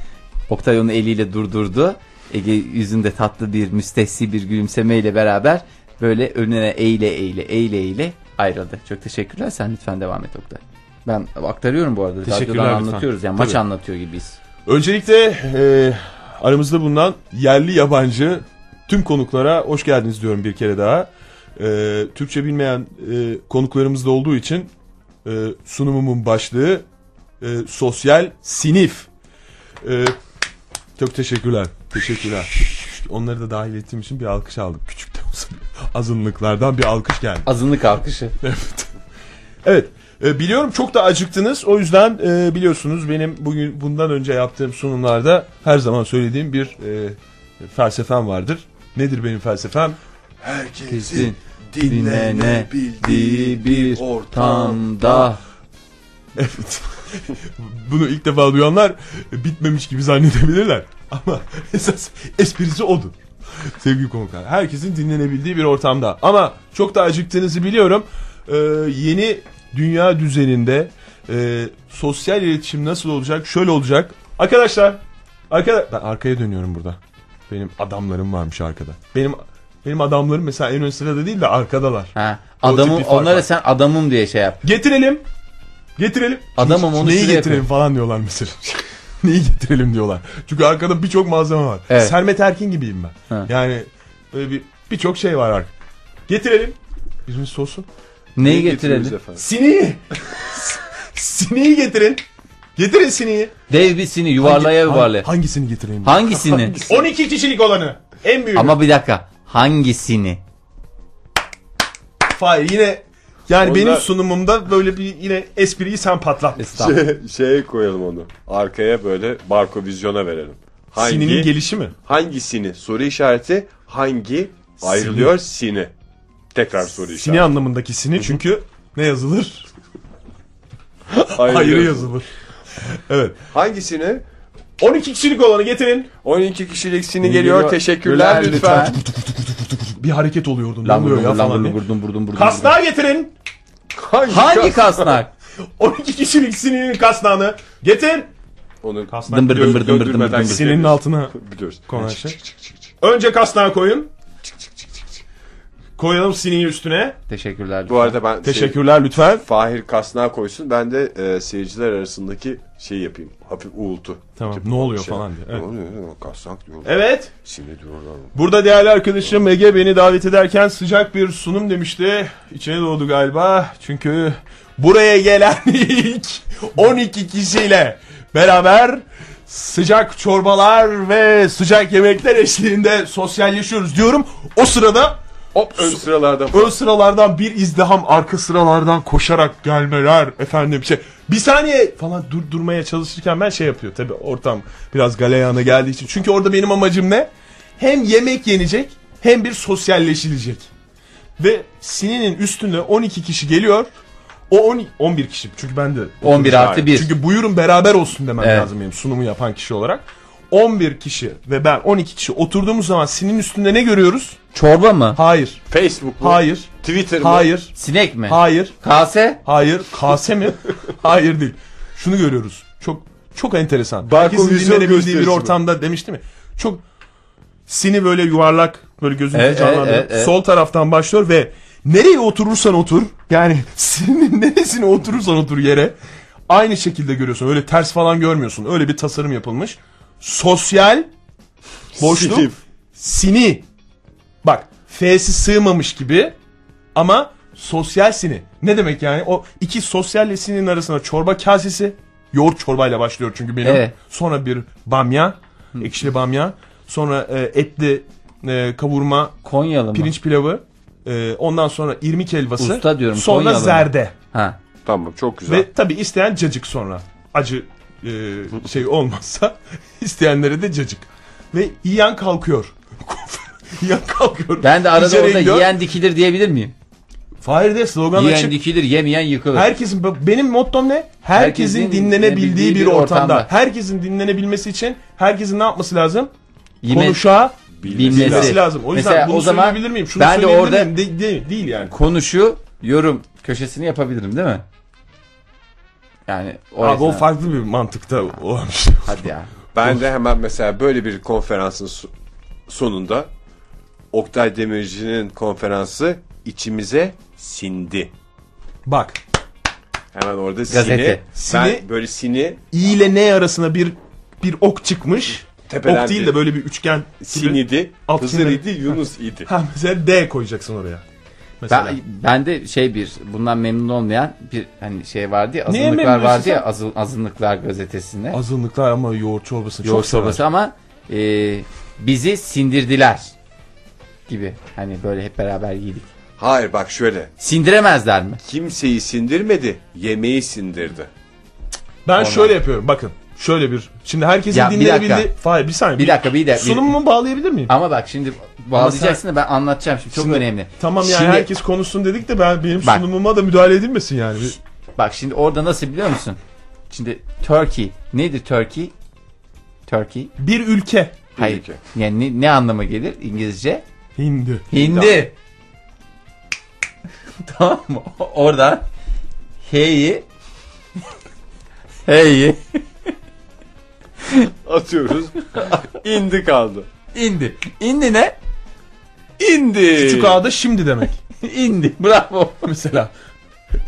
Oktay onu eliyle durdurdu. Ege yüzünde tatlı bir müstehsi bir gülümsemeyle beraber böyle önüne eğile eğile eğile eğile ayrıldı. Çok teşekkürler. Sen lütfen devam et Oktay. Ben aktarıyorum bu arada. Teşekkürler Radyodan lütfen. anlatıyoruz yani maç Tabii. anlatıyor gibiyiz. Öncelikle e, aramızda bulunan yerli yabancı tüm konuklara hoş geldiniz diyorum bir kere daha. E, Türkçe bilmeyen e, konuklarımız da olduğu için e, sunumumun başlığı e, sosyal sinif. E, çok teşekkürler. Teşekkürler. Onları da dahil ettiğim için bir alkış aldım. Küçük de olsa azınlıklardan bir alkış geldi. Azınlık alkışı. Evet. Evet. E, biliyorum çok da acıktınız. O yüzden e, biliyorsunuz benim bugün bundan önce yaptığım sunumlarda her zaman söylediğim bir e, felsefem vardır. Nedir benim felsefem? Kesin dinlenebildiği bir ortamda. Evet. Bunu ilk defa duyanlar bitmemiş gibi zannedebilirler. Ama esas esprisi odur. Sevgili konuklar. Herkesin dinlenebildiği bir ortamda. Ama çok da acıktığınızı biliyorum. Ee, yeni dünya düzeninde e, sosyal iletişim nasıl olacak? Şöyle olacak. Arkadaşlar. Arkada ben arkaya dönüyorum burada. Benim adamlarım varmış arkada. Benim benim adamlarım mesela en ön sırada değil de arkadalar. Ha, adamım onlara sen adamım diye şey yap. Getirelim. Getirelim. Adamım, onu Neyi getirelim koy. falan diyorlar mesela. Neyi getirelim diyorlar. Çünkü arkada birçok malzeme var. Evet. Sermet Erkin gibiyim ben. Ha. Yani böyle bir birçok şey var arkada. Getirelim. Birimiz sosu. Neyi getirelim? Sineği. Sineği getirin. Getirin sineği. Dev bir sini yuvarlaya Hangi- yuvarlaya. Hangisini getireyim? Hangisini? 12 kişilik olanı. En büyüğü. Ama bir dakika. Hangisini? Hayır yine yani Onda- benim sunumumda böyle bir yine espriyi sen patlat. Estağfurullah. Şey, şeye koyalım onu. Arkaya böyle barko vizyona verelim. Hangi, Sininin gelişi mi? hangisini soru işareti hangi ayrılıyor sini. Tekrar soru Sini işareti. anlamındaki sini çünkü ne yazılır? Ayrılıyor. Ayrı yazılır. Evet. Hangisini? 12 kişilik olanı getirin. 12 kişilik sini Geliyor. geliyor. Teşekkürler Güler lütfen. Bir hareket oluyordu. Ne Lambur oluyor ya falan lambur diye. lumbur dum burdum burdum. Kasnağı getirin. Hangi, Hangi kasnak? 12 kişilik sininin kasnağını getir. Onu Kasnak Dımbır dımbır dımbır dımbır dımbır. Sininin altına biliyoruz. konan şey. Önce kasnağı koyun. Koyalım siniyi üstüne. Teşekkürler. Bu arada ben şey, Teşekkürler lütfen. Fahir kasnağı koysun. Ben de e, seyirciler arasındaki şey yapayım. Hafif uğultu. Tamam, Tip ne oluyor şey. falan diye, evet. Ne oluyor? Kasnak diyorlar. Evet. Sini diyorlar. Burada değerli arkadaşım Ege beni davet ederken sıcak bir sunum demişti. İçine doğdu galiba. Çünkü buraya gelen ilk 12 kişiyle beraber sıcak çorbalar ve sıcak yemekler eşliğinde sosyalleşiyoruz diyorum. O sırada Hop ön sıralarda ön sıralardan bir izdiham arka sıralardan koşarak gelmeler. Efendim şey bir saniye falan dur durmaya çalışırken ben şey yapıyor. Tabi ortam biraz galeyana geldiği için. Çünkü orada benim amacım ne? Hem yemek yenecek hem bir sosyalleşilecek. Ve sininin üstünde 12 kişi geliyor. O 12, 11 kişi. Çünkü ben de 11 artı 1. çünkü buyurun beraber olsun demem Evet. lazım benim sunumu yapan kişi olarak 11 kişi ve ben 12 kişi oturduğumuz zaman sinin üstünde ne görüyoruz? Çorba mı? Hayır. Facebook mu? Hayır. Twitter mı? Hayır. Sinek mi? Hayır. Kase? Hayır. Kase mi? Hayır değil. Şunu görüyoruz. Çok çok enteresan. Herkesin dinlenebildiği bir ortamda demişti mi? Çok sini böyle yuvarlak böyle gözünü Evet, canlandırıyor. evet, evet. Sol taraftan başlıyor ve nereye oturursan otur yani sininin neresine oturursan otur yere aynı şekilde görüyorsun. Öyle ters falan görmüyorsun. Öyle bir tasarım yapılmış. Sosyal boşluk Sinif. sini. Bak F'si sığmamış gibi ama sosyal sini. Ne demek yani? O iki sosyalle sinin arasında çorba kasesi. Yoğurt çorbayla başlıyor çünkü benim. Evet. Sonra bir bamya. Ekşili bamya. Sonra e, etli e, kavurma, Konyalı mı? pirinç pilavı. e, ondan sonra irmik helvası. Usta diyorum, Sonra Konyalı mı? zerde. Ha. Tamam çok güzel. Ve tabi isteyen cacık sonra. Acı e, şey olmazsa isteyenlere de cacık. Ve yiyen kalkıyor. ya kalkıyorum. Ben de arada İçeri orada gidiyorum. yiyen dikilir diyebilir miyim? Fahir de slogan Yiyen açık. dikilir, yemeyen yıkılır. Herkesin benim mottom ne? Herkesin, Herkesin dinlenebildiği bir ortamda. ortamda. Herkesin dinlenebilmesi için herkesin ne yapması lazım? Yeme- Konuşağı bilmesi. bilmesi lazım. O yüzden Mesela bunu o zaman söyleyebilir miyim? Şunu ben de orada- miyim? De- de- değil yani. konuşu, yorum köşesini yapabilirim değil mi? Yani o Abi o yüzden- farklı bir mantıkta olan bir şey. Hadi ya. Ben de hemen mesela böyle bir konferansın sonunda Oktay Demirci'nin konferansı içimize sindi. Bak Hemen orada Gazete. sini, ben böyle sini i ile n arasına bir bir ok çıkmış. Tepeden ok değil de böyle bir üçgen. sinidi, Alt Hızır idi, Yunus idi. Ha mesela D koyacaksın oraya. Mesela. Ben, ben de şey bir bundan memnun olmayan bir hani şey vardı ya azınlıklar vardı ya azın, azınlıklar gazetesinde. Azınlıklar ama yoğurt çorbasını Yoğurt çok sever. çorbası ama e, bizi sindirdiler gibi. Hani böyle hep beraber yedik. Hayır bak şöyle. Sindiremezler mi? Kimseyi sindirmedi, yemeği sindirdi. Ben Ondan. şöyle yapıyorum bakın. Şöyle bir. Şimdi herkesin Ya bir dinleyebildiği... dakika. Hayır bir saniye. Bir dakika bir dakika. bir- Sunumumu bağlayabilir miyim? Ama bak şimdi bağlayacaksın da ben anlatacağım şimdi çok Şimdi- önemli. Tamam yani Şimdi- herkes konuşsun dedik de ben benim Bak. sunumuma da müdahale edilmesin yani. Bir- Bak şimdi orada nasıl biliyor musun? Şimdi Turkey. Nedir Turkey? Turkey. Bir ülke. Hayır. ülke. Yani ne, ne anlama gelir İngilizce? Hindi. Hindi. tamam mı? Oradan H'yi H'yi Atıyoruz. indi kaldı. indi. İndi ne? İndi. Küçük A'da şimdi demek. İndi. Bravo. Mesela.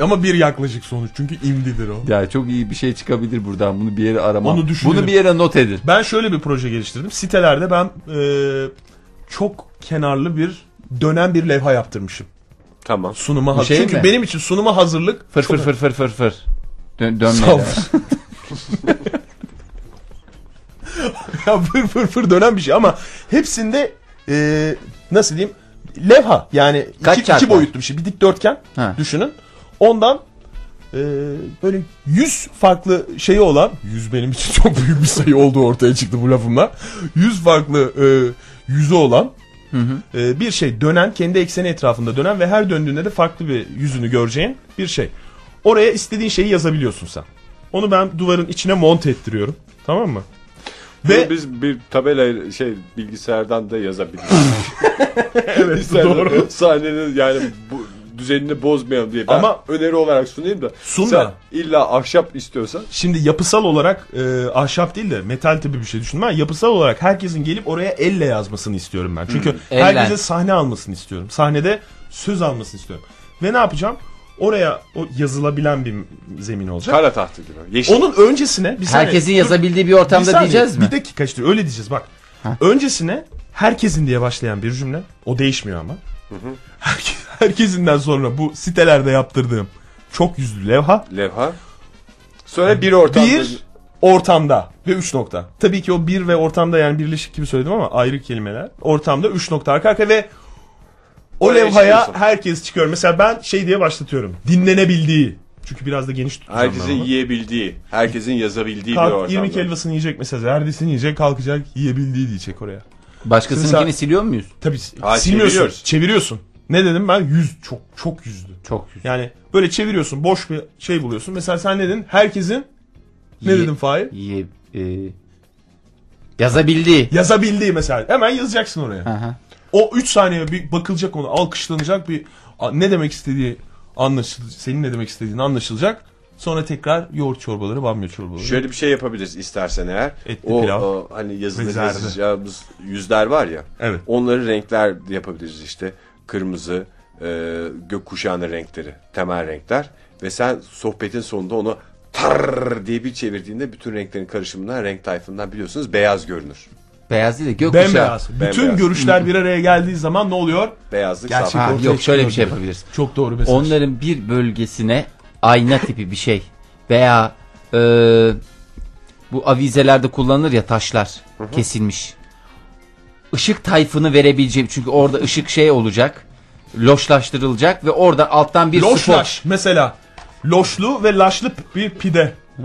Ama bir yaklaşık sonuç. Çünkü imdidir o. Ya çok iyi bir şey çıkabilir buradan. Bunu bir yere aramam. Onu düşünelim. Bunu bir yere not edin. Ben şöyle bir proje geliştirdim. Sitelerde ben e, çok kenarlı bir dönen bir levha yaptırmışım. Tamam. Sunuma hazır. şey Çünkü mi? benim için sunuma hazırlık Fır fır fır fır fır fır. Dön, dönme. Ya fır fır fır dönen bir şey ama hepsinde e, nasıl diyeyim levha. Yani Kaç iki, iki boyutlu bir şey. Bir dikdörtgen Ha. düşünün. Ondan e, böyle 100 farklı şeyi olan 100 benim için çok büyük bir sayı olduğu ortaya çıktı bu lafımla. 100 farklı e, yüzü olan e, bir şey. Dönen kendi ekseni etrafında dönen ve her döndüğünde de farklı bir yüzünü göreceğin bir şey. Oraya istediğin şeyi yazabiliyorsun sen. Onu ben duvarın içine monte ettiriyorum. Tamam mı Ve ve biz bir tabela şey bilgisayardan da yazabiliriz. evet doğru Sahnenin yani bu düzenini bozmayalım diye. Ben Ama- öneri olarak sunayım da. Sun sen da. illa ahşap istiyorsan Şimdi yapısal olarak e, ahşap değil de metal tipi bir şey düşündüm. Ben yapısal olarak herkesin gelip oraya elle yazmasını istiyorum ben. Çünkü Elle. herkese sahne almasını istiyorum. Sahnede söz almasını istiyorum. Ve ne yapacağım? Oraya o yazılabilen bir zemin olacak. kara tahtı gibi. Yeşil. Onun öncesine bir saniye- Herkesin Dur, yazabildiği bir bir ortamda saniye, diyeceğiz mi? Bir dakika işte öyle diyeceğiz bak. Öncesine herkesin diye başlayan bir cümle. O değişmiyor ama. Herkes, herkesinden sonra bu sitelerde yaptırdığım çok yüzlü levha. Levha. Sonra bir ortamda. Bir ortamda ve üç nokta. Tabii ki o bir ve ortamda yani birleşik gibi söyledim ama ayrı kelimeler. Ortamda üç nokta arka arkaya ve o Oraya levhaya çıkıyorsun. herkes çıkıyor. Mesela ben şey diye başlatıyorum. Dinlenebildiği. Çünkü biraz da geniş tutacağım ben Herkesin onu. yiyebildiği, herkesin yazabildiği bir Kalk, ortamda. 20 helvasını yiyecek mesela. Zerdesini yiyecek kalkacak yiyebildiği diyecek oraya. Başkasınınkini Mesela- siliyor muyuz? Tabii Ha, silmiyorsun. çeviriyoruz. Çeviriyorsun. Ne dedim ben? Yüz. Çok çok yüzlü. Çok güzel. Yani böyle çeviriyorsun. Boş bir şey buluyorsun. Mesela sen ne dedin? Herkesin ne Ye- dedim Fahir? Ye, e, yazabildiği. Yazabildiği mesela. Hemen yazacaksın oraya. Hı hı. O 3 saniye bir bakılacak ona. Alkışlanacak bir ne demek istediği anlaşılacak. Senin ne demek istediğini anlaşılacak. Sonra tekrar yoğurt çorbaları, bamya çorbaları. Şöyle bir şey yapabiliriz istersen eğer. Etli o, pilav. o hani zerde. yazacağımız yüzler var ya. Evet. Onları renkler yapabiliriz işte. Kırmızı, e, gökkuşağının renkleri, temel renkler. Ve sen sohbetin sonunda onu tar diye bir çevirdiğinde bütün renklerin karışımından, renk tayfından biliyorsunuz beyaz görünür. Beyaz değil de gökkuşağı. Bembeyaz. Bütün Bembeyaz. görüşler bir araya geldiği zaman ne oluyor? Beyazlık Gerçek saf. Ha, ortaya yok şöyle bir şey yapabiliriz. Çok doğru mesaj. Onların bir bölgesine ayna tipi bir şey veya e, bu avizelerde kullanılır ya taşlar kesilmiş. Işık tayfını verebileceğim çünkü orada ışık şey olacak. Loşlaştırılacak ve orada alttan bir spot. Loşlaş mesela. Loşlu ve laşlı p- bir pide.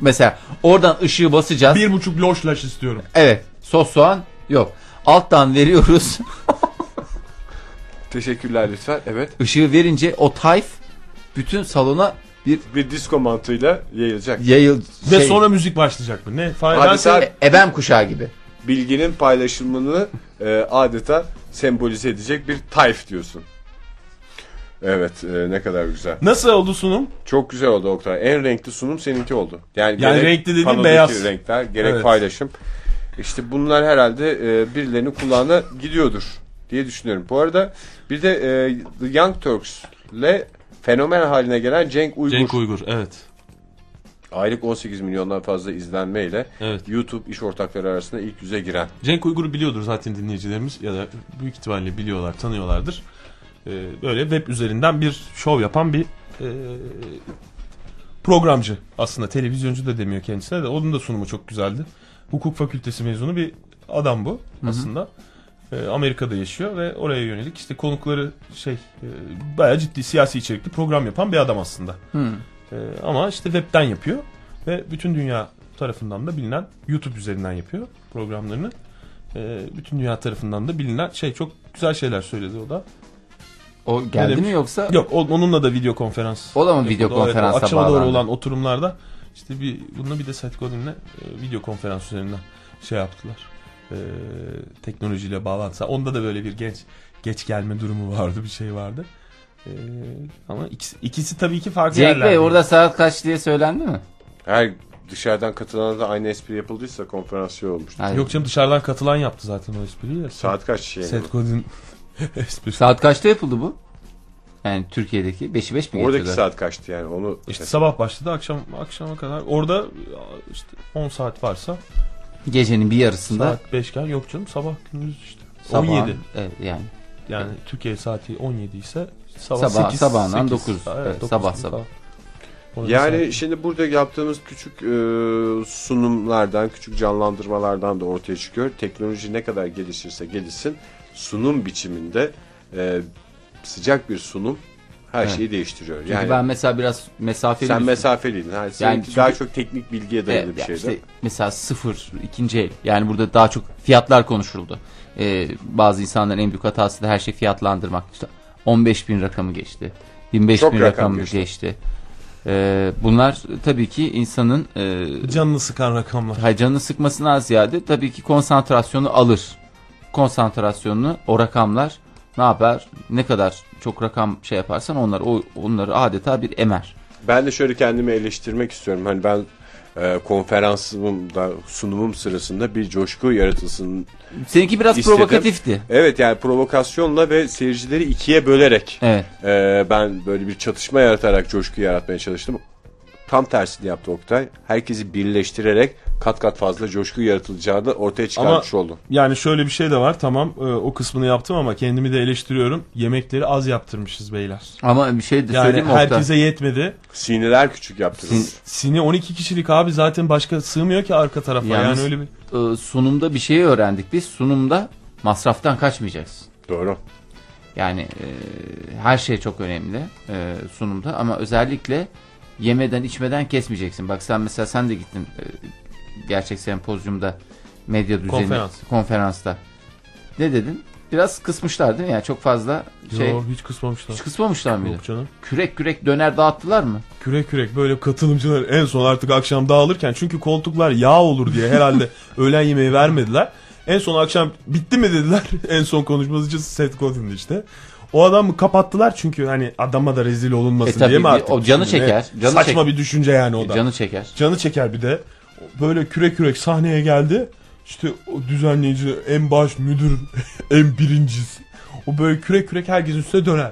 Mesela oradan ışığı basacağız. Bir buçuk loşlaş istiyorum. Evet sos soğan yok. alttan veriyoruz. Teşekkürler lütfen. Evet. Işığı verince o tayf bütün salona bir Bir disco mantığıyla yayılacak. yayıl Ve şey, sonra müzik başlayacak mı? Ne? Ben sen- seni- e- ebem kuşağı gibi. Bilginin paylaşımını e, adeta sembolize edecek bir tayf diyorsun. Evet e, ne kadar güzel. Nasıl oldu sunum? Çok güzel oldu Oktay. En renkli sunum seninki oldu. Yani, Yani gerek renkli panodaki beyaz. renkler, gerek Evet. paylaşım. İşte bunlar herhalde e, birilerinin kulağına gidiyordur diye düşünüyorum. Bu arada bir de e, The Young Turks ile fenomen haline gelen Cenk Uygur. Cenk Uygur evet. Aylık 18 milyondan fazla izlenmeyle Evet. YouTube iş ortakları arasında ilk yüze giren. Cenk Uygur'u biliyordur zaten dinleyicilerimiz ya da büyük ihtimalle biliyorlar, tanıyorlardır. Ee, böyle web üzerinden bir şov yapan bir e, programcı. Aslında televizyoncu da demiyor kendisine de. Onun da sunumu çok güzeldi. Hukuk fakültesi mezunu bir adam bu aslında. Ee, Amerika'da yaşıyor ve oraya yönelik işte konukları şey e, bayağı ciddi siyasi içerikli program yapan bir adam aslında. Hı. Ee, ama işte webten yapıyor ve bütün dünya tarafından da bilinen YouTube üzerinden yapıyor programlarını. Bütün dünya tarafından da bilinen şey çok güzel şeyler söyledi o da. O geldi mi yoksa? Yok onunla da video konferans. O da mı yapıldı. video Evet, konferansa Akşama doğru olan oturumlarda işte bir bununla bir de Seth Godin'le e, video konferans üzerinden şey yaptılar. Ee, teknolojiyle bağlantısı. Onda da böyle bir genç geç gelme durumu vardı bir şey vardı. Ee, ama ikisi, ikisi tabii ki farklı Cenk yerlerde. Bey orada saat kaç diye söylendi mi? Her dışarıdan katılana da aynı espri yapıldıysa konferans şey olmuştu. Hayır. Yok canım dışarıdan katılan yaptı zaten o espriyi. ya. Saat kaç şey? Seth Godin. Saat kaçta yapıldı bu? Yani Türkiye'deki 5'i 5 mi Oradaki geçiyorlar? saat kaçtı yani onu İşte sabah başladı akşam akşama kadar. Orada işte 10 saat varsa Gecenin bir yarısında saat 5'ken yok canım sabah gündüz işte. sabah, 17. Evet, yani Yani Türkiye saati 17 ise sabah, Sabah- 8, sabahından 8. dokuz. Evet, sabah sabah. Yani şimdi burada yaptığımız küçük e, sunumlardan, küçük canlandırmalardan da ortaya çıkıyor. Teknoloji ne kadar gelişirse gelişsin sunum biçiminde e, sıcak bir sunum her Evet. şeyi değiştiriyor. Çünkü yani ben mesela biraz mesafeli sen mesafeliydin. Yani seninki çünkü- daha çok teknik bilgiye dayalı Evet, bir şeydi. işte mesela sıfır, ikinci el. Yani burada daha çok fiyatlar konuşuldu. Ee, bazı insanların en büyük hatası da her şey fiyatlandırmak. İşte 15 bin rakamı geçti. 25 Çok bin rakam rakamı geçti. geçti. Ee, bunlar tabii ki insanın e, Canını sıkan rakamlar. hay- canını sıkmasından ziyade tabii ki konsantrasyonu alır. Konsantrasyonunu o rakamlar ne yapar? Ne kadar çok rakam şey yaparsan onlar o onları adeta bir emer. Ben de şöyle kendimi eleştirmek istiyorum. Hani ben e, konferansımda sunumum sırasında bir coşku yaratılsın. Seninki biraz İstedim. provokatifti. Evet yani provokasyonla ve seyircileri ikiye bölerek Evet. e, ben böyle bir çatışma yaratarak coşku yaratmaya çalıştım. Tam tersini yaptı Oktay. Herkesi birleştirerek kat kat fazla coşku yaratılacağını ortaya çıkarmış oldu. Yani şöyle bir şey de var tamam e, o kısmını yaptım ama kendimi de eleştiriyorum. Yemekleri az yaptırmışız beyler. Ama bir şey de Yani söyleyeyim Oktay? herkese yetmedi. Sineler küçük yaptırılmış. Sin- Sine 12 kişilik abi zaten başka sığmıyor ki arka tarafa. Yalnız- yani öyle bir e, sunumda bir şeyi öğrendik biz. Sunumda masraftan kaçmayacağız. Doğru. Yani e, her şey çok önemli e, sunumda ama özellikle yemeden içmeden kesmeyeceksin. Bak sen mesela sen de gittin e, gerçek sempozyumda medya düzeni Konferans. konferansta. Ne dedin? Biraz kısmışlar değil mi? Yani çok fazla şey Yo, hiç kısmamışlar. hiç kısmamışlar mıydı? Yok canım. Kürek kürek döner dağıttılar mı? Kürek kürek böyle katılımcılar en son artık akşam dağılırken çünkü koltuklar yağ olur diye herhalde öğlen yemeği vermediler. En son akşam bitti mi dediler. en son konuşmacı Seth Godin'di işte. O adamı kapattılar çünkü hani adama da rezil olunmasın E tabii diye mi bir- artık? o canı Şimdi ne? çeker, canı Saçma çek- bir düşünce yani o da. Canı çeker. Canı çeker bir de. Böyle kürek kürek sahneye geldi. İşte o düzenleyici, en baş müdür, en birincisi. O böyle kürek kürek herkesin üstüne döner.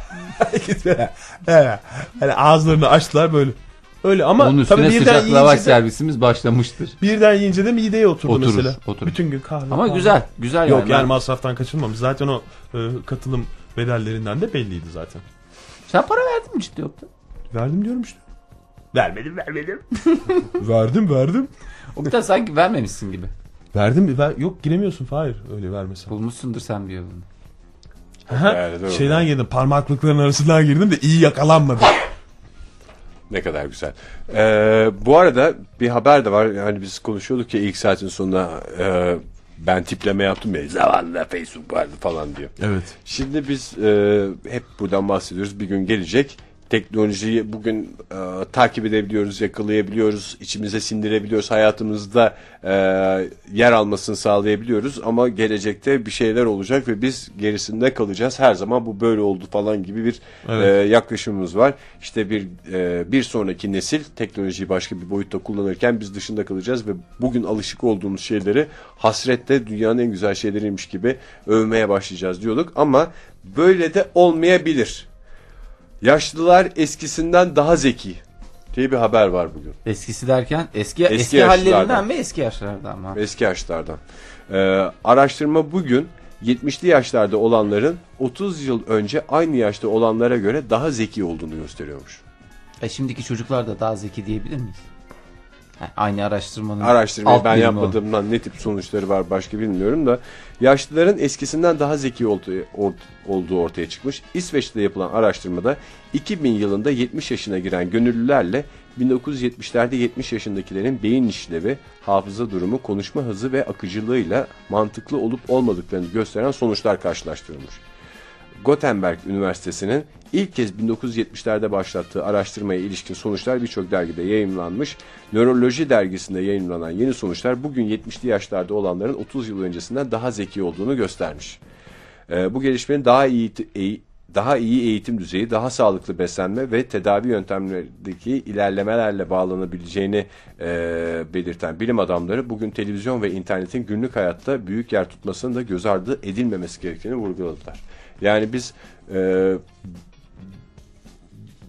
Herkes böyle. He. Hani ağızlarını açtılar böyle. Öyle ama Onun tabii üstüne birden sıcak lavaş yiyince, de, servisimiz başlamıştır. birden yiyince de mideye oturdu Oturur, mesela. oturur. Bütün gün kahve. Ama kahve. güzel, güzel Yok yani. masraftan kaçınmamış. Zaten o e, katılım bedellerinden de belliydi zaten. Sen para verdin mi ciddi yoktu? Verdim diyorum işte. Vermedim vermedim. verdim verdim. Oktay sanki vermemişsin gibi. Verdim mi? Ver, yok giremiyorsun Fahir öyle vermesen. Bulmuşsundur sen bir yolunu. Şeyden girdim parmaklıkların arasından girdim de iyi yakalanmadım. Ne kadar güzel. Ee, bu arada bir haber de var. Yani biz konuşuyorduk ya ilk saatin sonunda e, ben tipleme yaptım ya zavallı Facebook vardı falan diyor. Evet. Şimdi biz e, hep buradan bahsediyoruz. Bir gün gelecek. Teknolojiyi bugün e, takip edebiliyoruz, yakalayabiliyoruz, içimize sindirebiliyoruz, hayatımızda e, yer almasını sağlayabiliyoruz. Ama gelecekte bir şeyler olacak ve biz gerisinde kalacağız. Her zaman bu böyle oldu falan gibi bir Evet. e, yaklaşımımız var. İşte bir e, bir sonraki nesil teknolojiyi başka bir boyutta kullanırken biz dışında kalacağız ve bugün alışık olduğumuz şeyleri hasretle dünyanın en güzel şeyleriymiş gibi övmeye başlayacağız diyorduk ama böyle de olmayabilir. Yaşlılar eskisinden daha zeki diye bir haber var bugün. Eskisi derken eski eski, Eski hallerinden mi eski yaşlardan mı? Eski yaşlardan. Ee, araştırma bugün 70'li yaşlarda olanların 30 yıl önce aynı yaşta olanlara göre daha zeki olduğunu gösteriyormuş. E şimdiki çocuklar da daha zeki diyebilir miyiz? Yani aynı araştırmanın Araştırmayı ben o. yapmadığımdan ne tip sonuçları var başka bilmiyorum da yaşlıların eskisinden daha zeki olduğu, olduğu ortaya çıkmış. İsveç'te yapılan araştırmada 2000 yılında 70 yaşına giren gönüllülerle 1970'lerde 70 yaşındakilerin beyin işlevi, hafıza durumu, konuşma hızı ve akıcılığıyla mantıklı olup olmadıklarını gösteren sonuçlar karşılaştırılmış. Gothenburg Üniversitesi'nin ilk kez 1970'lerde başlattığı araştırmaya ilişkin sonuçlar birçok dergide yayınlanmış. Nöroloji dergisinde yayınlanan yeni sonuçlar bugün 70'li yaşlarda olanların 30 yıl öncesinden daha zeki olduğunu göstermiş. Ee, bu gelişmenin daha iyi eğ- daha iyi eğitim düzeyi, daha sağlıklı beslenme ve tedavi yöntemlerindeki ilerlemelerle bağlanabileceğini e, belirten bilim adamları bugün televizyon ve internetin günlük hayatta büyük yer tutmasının da göz ardı edilmemesi gerektiğini vurguladılar. Yani biz e,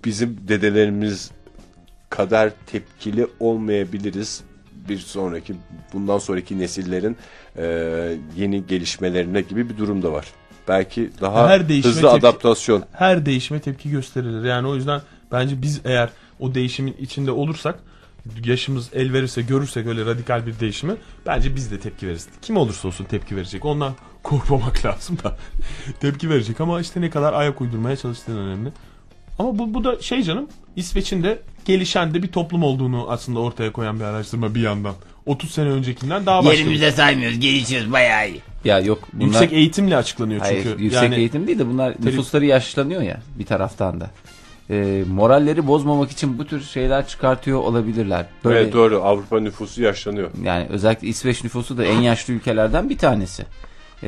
bizim dedelerimiz kadar tepkili olmayabiliriz bir sonraki bundan sonraki nesillerin e, yeni gelişmelerine gibi bir durum da var. Belki daha Her hızlı tepki- adaptasyon. Her değişime tepki gösterilir. Yani o yüzden bence biz eğer o değişimin içinde olursak yaşımız el verirse görürsek öyle radikal bir değişimi bence biz de tepki veririz. Kim olursa olsun tepki verecek. Ondan korkmamak lazım da tepki verecek ama işte ne kadar ayak uydurmaya çalıştığın önemli. Ama bu, bu da şey canım İsveç'in de gelişen de bir toplum olduğunu aslında ortaya koyan bir araştırma bir yandan. 30 sene öncekinden daha başka. bir- Yerimizde saymıyoruz. Gelişiyoruz bayağı iyi. Ya yok bunlar Yüksek eğitimle açıklanıyor çünkü. Hayır, yüksek yani eğitim değil de bunlar nüfusları yaşlanıyor ya bir taraftan da. Ee, moralleri bozmamak için bu tür şeyler çıkartıyor olabilirler. Böyle Evet doğru Avrupa nüfusu yaşlanıyor. yani özellikle İsveç nüfusu da en yaşlı ülkelerden bir tanesi. Ee,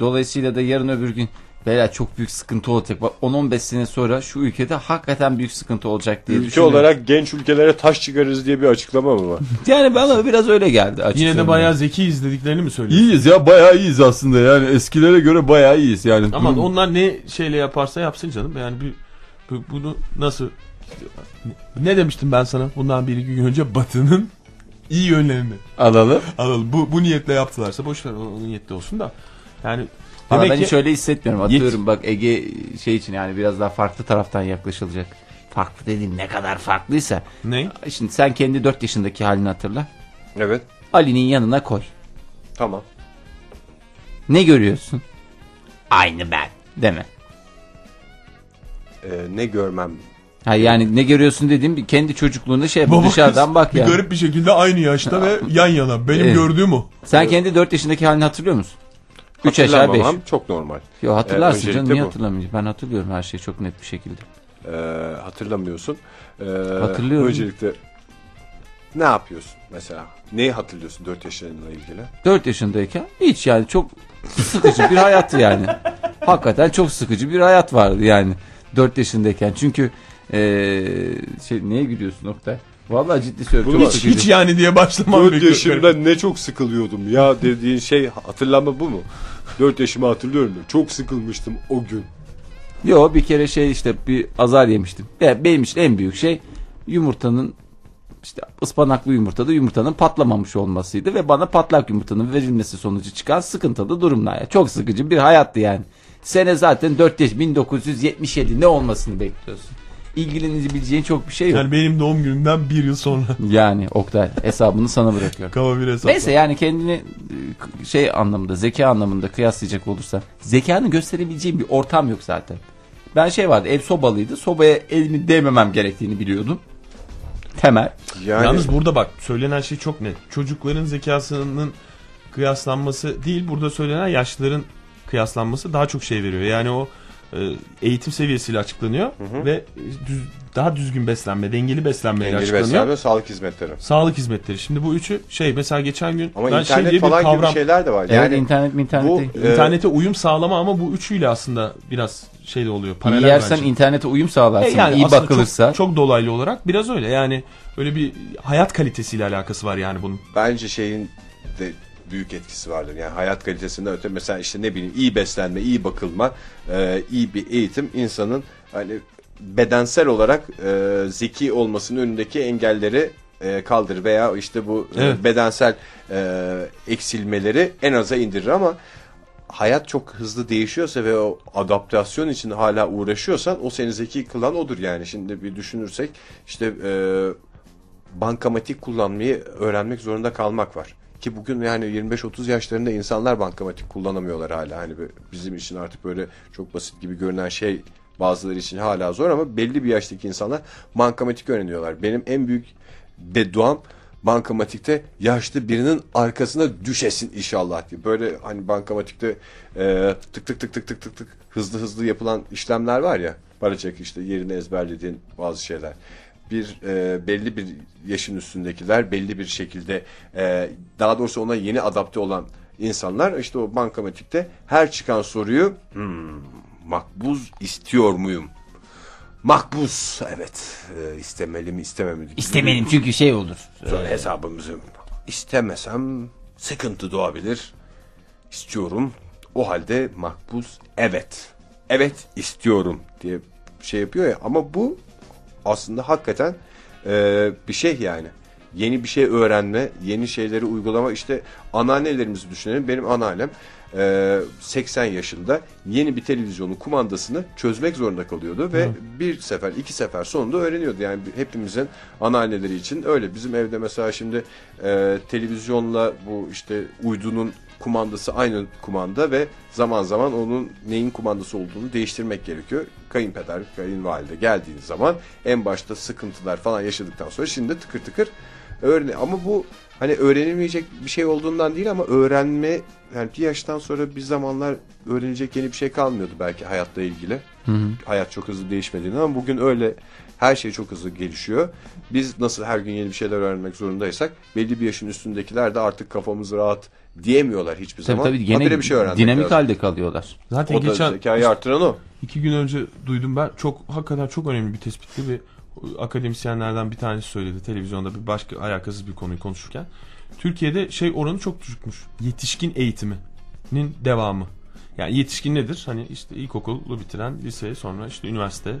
dolayısıyla da yarın öbür gün Beyler çok büyük sıkıntı olacak. Bak 10-15 sene sonra şu ülkede hakikaten büyük sıkıntı olacak diye Ülke düşünüyorum. olarak genç ülkelere taş çıkarırız diye bir açıklama mı var? Yani bana biraz öyle geldi Yine açıkçası. de bayağı zeki izlediklerini mi söylüyorsun? iyiyiz ya bayağı iyiyiz aslında yani eskilere göre bayağı iyiyiz yani. Ama Durum- onlar ne şeyle yaparsa yapsın canım. Yani bir, bu- bunu nasıl ne demiştim ben sana bundan bir iki gün önce Batı'nın iyi yönlerini alalım. alalım. Bu, bu niyetle yaptılarsa boş ver o, o niyetle olsun da. Yani Ama demek ben ki hiç öyle hissetmiyorum. Yet- Atıyorum bak Ege şey için yani biraz daha farklı taraftan yaklaşılacak. Farklı dediğim ne kadar farklıysa. ne? Şimdi sen kendi 4 yaşındaki halini hatırla. Evet Ali'nin yanına koy. tamam. Ne görüyorsun? Aynı ben. Deme. Ee, ne görmem Ha yani ne görüyorsun dediğim bir kendi çocukluğunda şey yap, Baba dışarıdan bak bir ya. garip bir şekilde aynı yaşta ve yan yana. Benim Evet. gördüğüm o. Sen kendi 4 yaşındaki halini hatırlıyor musun? 3 aşağı 5. Hatırlamamam çok normal. Yo hatırlarsın Ee, canım niye bu. hatırlamayacaksın? Ben hatırlıyorum her şeyi çok net bir şekilde. Ee, hatırlamıyorsun. Ee, Hatırlıyorum. Öncelikle ne yapıyorsun mesela? Neyi hatırlıyorsun 4 yaşlarınla ilgili? 4 yaşındayken hiç yani çok sıkıcı bir hayattı yani. Hakikaten çok sıkıcı bir hayat vardı yani 4 yaşındayken. Çünkü eee şey neye gülüyorsun Oktay? Vallahi ciddi söylüyorum. Hiç, sıkıcı. hiç yani diye başlamam. 4 bekliyorum. yaşımda ne çok sıkılıyordum ya dediğin şey hatırlama bu mu? 4 yaşımı hatırlıyorum da çok sıkılmıştım o gün. Yo bir kere şey işte bir azar yemiştim. Ya benim için en büyük şey yumurtanın işte ıspanaklı yumurtada yumurtanın patlamamış olmasıydı ve bana patlak yumurtanın verilmesi sonucu çıkan sıkıntılı durumlar. Ya. Çok sıkıcı bir hayattı yani. Sene zaten 4 yaş 1977 ne olmasını bekliyorsun? İlgilenebileceğin çok bir şey yok. Yani benim doğum günümden bir yıl sonra. Yani Oktay hesabını sana bırakıyorum. Kaba bir hesap. Neyse yani kendini e, şey anlamında zeka anlamında kıyaslayacak olursa zekanı gösterebileceğim bir ortam yok zaten. Ben şey vardı ev sobalıydı sobaya elimi değmemem gerektiğini biliyordum. Temel. Yani Yalnız burada bak söylenen şey çok net. Çocukların zekasının kıyaslanması değil burada söylenen yaşlıların kıyaslanması daha çok şey veriyor. Yani o eğitim seviyesiyle açıklanıyor ve düz- daha düzgün beslenme, dengeli beslenmeyle Dengeli açıklanıyor. beslenme, sağlık hizmetleri. Sağlık hizmetleri. Şimdi bu üçü şey mesela geçen gün Ama ben şey internet diye bir falan kavram gibi şeyler de var. Evet Yani internet mi bu internete. e, internete uyum sağlama ama bu üçüyle aslında biraz şey de oluyor. İyi Paralel yersen bence. internete uyum sağlarsın. E yani iyi aslında bakılırsa. Çok, çok dolaylı olarak biraz öyle. Yani öyle bir hayat kalitesiyle alakası var yani bunun. bence şeyin de büyük etkisi vardır. Yani hayat kalitesinden öte mesela işte ne bileyim iyi beslenme, iyi bakılma, e, iyi bir eğitim insanın hani bedensel olarak e, zeki olmasının önündeki engelleri e, kaldırır veya işte bu e, Evet. bedensel e, eksilmeleri en aza indirir ama hayat çok hızlı değişiyorsa ve o adaptasyon için hala uğraşıyorsan o seni zeki kılan odur yani. Şimdi bir düşünürsek işte e, bankamatik kullanmayı öğrenmek zorunda kalmak var. Ki bugün yani 25-30 yaşlarında insanlar bankamatik kullanamıyorlar hala. Hani bizim için artık böyle çok basit gibi görünen şey bazıları için hala zor ama belli bir yaştaki insanlar bankamatik öğreniyorlar. Benim en büyük bedduam bankamatikte yaşlı birinin arkasına düşesin inşallah diye. Böyle hani bankamatikte e, tık tık tık tık tık tık tık hızlı hızlı yapılan işlemler var ya. Para çek işte yerini ezberlediğin bazı şeyler. Bir e, belli bir yaşın üstündekiler belli bir şekilde e, daha doğrusu ona yeni adapte olan insanlar işte o bankamatikte her çıkan soruyu "Hmm, makbuz istiyor muyum? Makbuz evet e, istemeli mi istememeli mi? İstemedim çünkü şey olur. Sonra hesabımızı istemesem sıkıntı doğabilir. İstiyorum. O halde makbuz evet. Evet istiyorum diye şey yapıyor ya ama bu aslında hakikaten e, bir şey yani. Yeni bir şey öğrenme, yeni şeyleri uygulama. işte anneannelerimizi düşünelim. Benim anneannem e, 80 yaşında yeni bir televizyonun kumandasını çözmek zorunda kalıyordu ve bir sefer, iki sefer sonunda öğreniyordu. Yani hepimizin anneanneleri için öyle. Bizim evde mesela şimdi e, televizyonla bu işte uydunun kumandası aynı kumanda ve zaman zaman onun neyin kumandası olduğunu değiştirmek gerekiyor. Kayınpeder, kayınvalide geldiği zaman en başta sıkıntılar falan yaşadıktan sonra şimdi tıkır tıkır öğren ama bu hani öğrenilmeyecek bir şey olduğundan değil ama öğrenme yani bir yaştan sonra bir zamanlar öğrenecek yeni bir şey kalmıyordu belki hayatla ilgili. Hayat çok hızlı değişmediğini ama bugün öyle her şey çok hızlı gelişiyor. Biz nasıl her gün yeni bir şeyler öğrenmek zorundaysak belli bir yaşın üstündekiler de artık kafamız rahat diyemiyorlar hiçbir Tabii zaman. tabii gene Habire bir şey öğrenmek dinamik lazım. halde kalıyorlar. Zaten O da geçen zekayı artıran o. iki gün önce duydum ben. Çok hakikaten çok önemli bir tespitti bir akademisyenlerden bir tanesi söyledi televizyonda bir başka alakasız bir konuyu konuşurken. Türkiye'de şey oranı çok düşükmüş. Yetişkin eğitiminin devamı. Yani yetişkin nedir? Hani işte ilkokulu bitiren lise sonra işte üniversite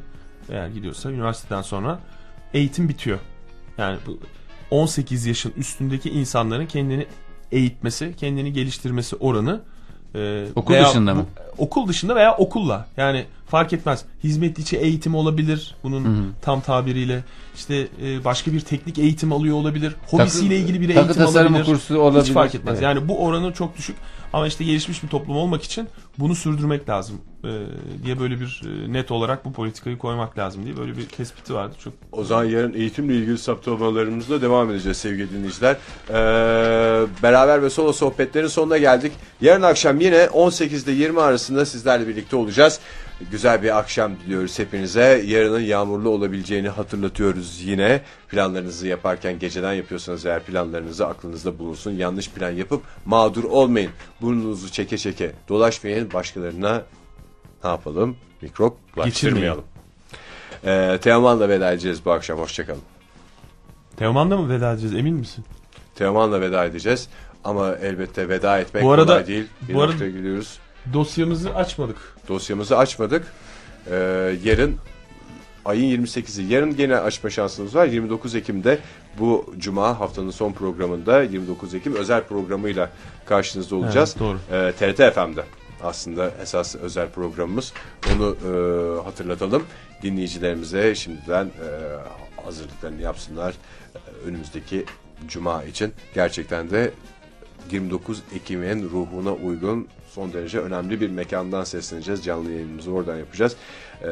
eğer gidiyorsa üniversiteden sonra eğitim bitiyor. Yani bu 18 yaşın üstündeki insanların kendini eğitmesi, kendini geliştirmesi oranı e, Okul veya dışında mı? Okul dışında veya okulla. Yani fark etmez. Hizmet içi eğitim olabilir bunun tam tabiriyle. İşte e, başka bir teknik eğitim alıyor olabilir. Hobisiyle ilgili bir takı eğitim tasarımı alabilir. kursu olabilir. Hiç fark etmez. Evet. Yani bu oranı çok düşük. Ama işte gelişmiş bir toplum olmak için bunu sürdürmek lazım e, diye böyle bir e, net olarak bu politikayı koymak lazım diye böyle bir tespiti vardı. Çok O zaman yarın eğitimle ilgili saptamalarımızla devam edeceğiz sevgili dinleyiciler. Ee, beraber ve solo sohbetlerin sonuna geldik. Yarın akşam yine 18 ile 20 arasında sizlerle birlikte olacağız. Güzel bir akşam diliyoruz hepinize. Yarının yağmurlu olabileceğini hatırlatıyoruz yine. Planlarınızı yaparken geceden yapıyorsanız eğer planlarınızı aklınızda bulunsun. Yanlış plan yapıp mağdur olmayın. Burnunuzu çeke çeke dolaşmayın. Başkalarına ne yapalım? Mikrop bulaştırmayalım. Ee, Teoman'la veda edeceğiz bu akşam. Hoşçakalın. Teoman'la mı veda edeceğiz emin misin? Teoman'la veda edeceğiz. Ama elbette veda etmek Bu arada- kolay değil. Bir bu arada- gidiyoruz. Dosyamızı açmadık. Dosyamızı açmadık. Ee, yarın ayın 28'i. Yarın gene açma şansımız var. 29 Ekim'de bu cuma haftanın son programında 29 Ekim özel programıyla karşınızda olacağız. Evet, doğru. Ee, TRT FM'de aslında esas özel programımız. Onu e, hatırlatalım. Dinleyicilerimize şimdiden e, hazırlıklarını yapsınlar. E, önümüzdeki cuma için gerçekten de 29 Ekim'in ruhuna uygun son derece önemli bir mekandan sesleneceğiz. Canlı yayınımızı oradan yapacağız. Ee,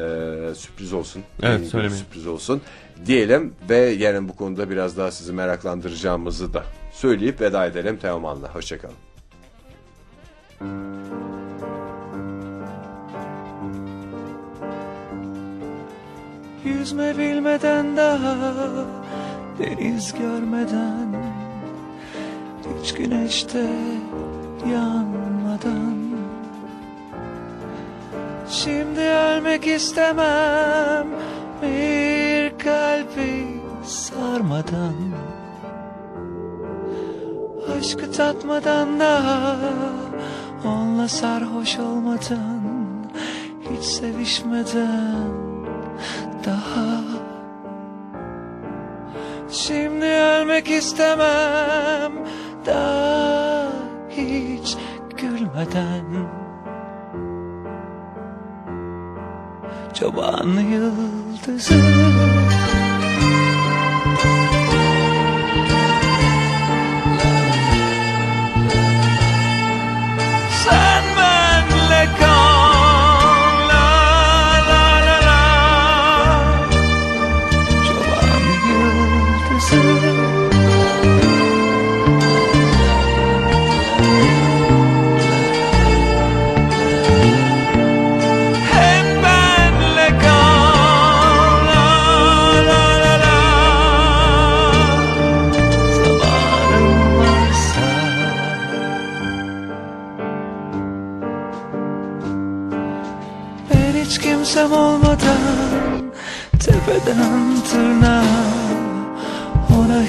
sürpriz olsun. Evet, söylemeyin. Sürpriz olsun. Diyelim ve yarın bu konuda biraz daha sizi meraklandıracağımızı da söyleyip veda edelim Teoman'la. Hoşçakalın. Yüzme bilmeden daha deniz görmeden Hiç güneşte yanmadan Şimdi ölmek istemem. Bir kalbi sarmadan Aşkı tatmadan daha Onunla sarhoş olmadan Hiç sevişmeden daha. Şimdi ölmek istemem. Daha hiç gülmeden Çoban yıldızı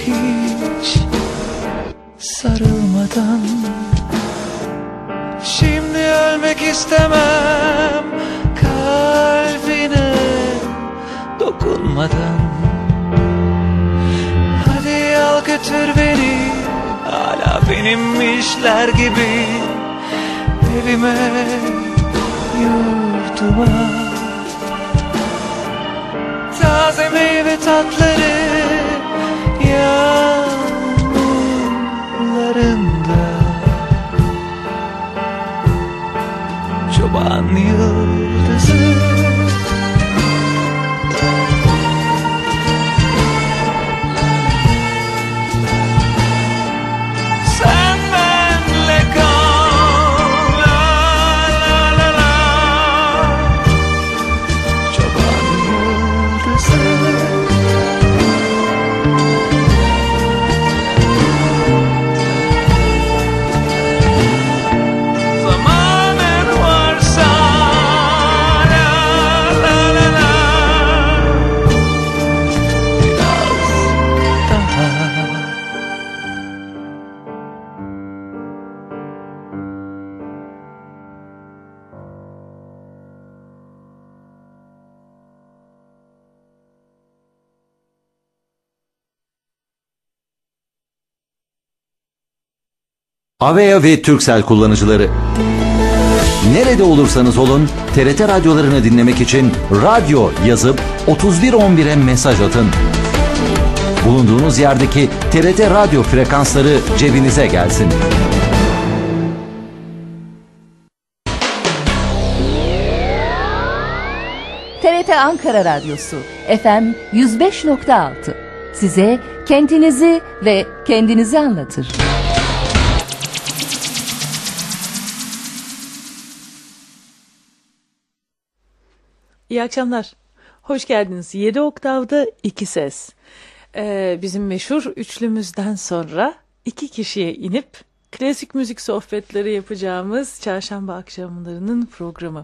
hiç sarılmadan. Şimdi ölmek istemem Kalbine dokunmadan. Hadi al götür beni Hala benimmişler gibi. Evime yurduma. Taze meyve tatları Yağmurlarında Çoban yıldızı Avea ve Turkcell kullanıcıları. Nerede olursanız olun TRT radyolarını dinlemek için radyo yazıp 3111'e mesaj atın. Bulunduğunuz yerdeki TRT radyo frekansları cebinize gelsin. TRT Ankara Radyosu FM 105.6 size kendinizi ve kendinizi anlatır. İyi akşamlar. Hoş geldiniz. 7 oktavda iki ses. Ee, bizim meşhur üçlümüzden sonra iki kişiye inip klasik müzik sohbetleri yapacağımız çarşamba akşamlarının programı.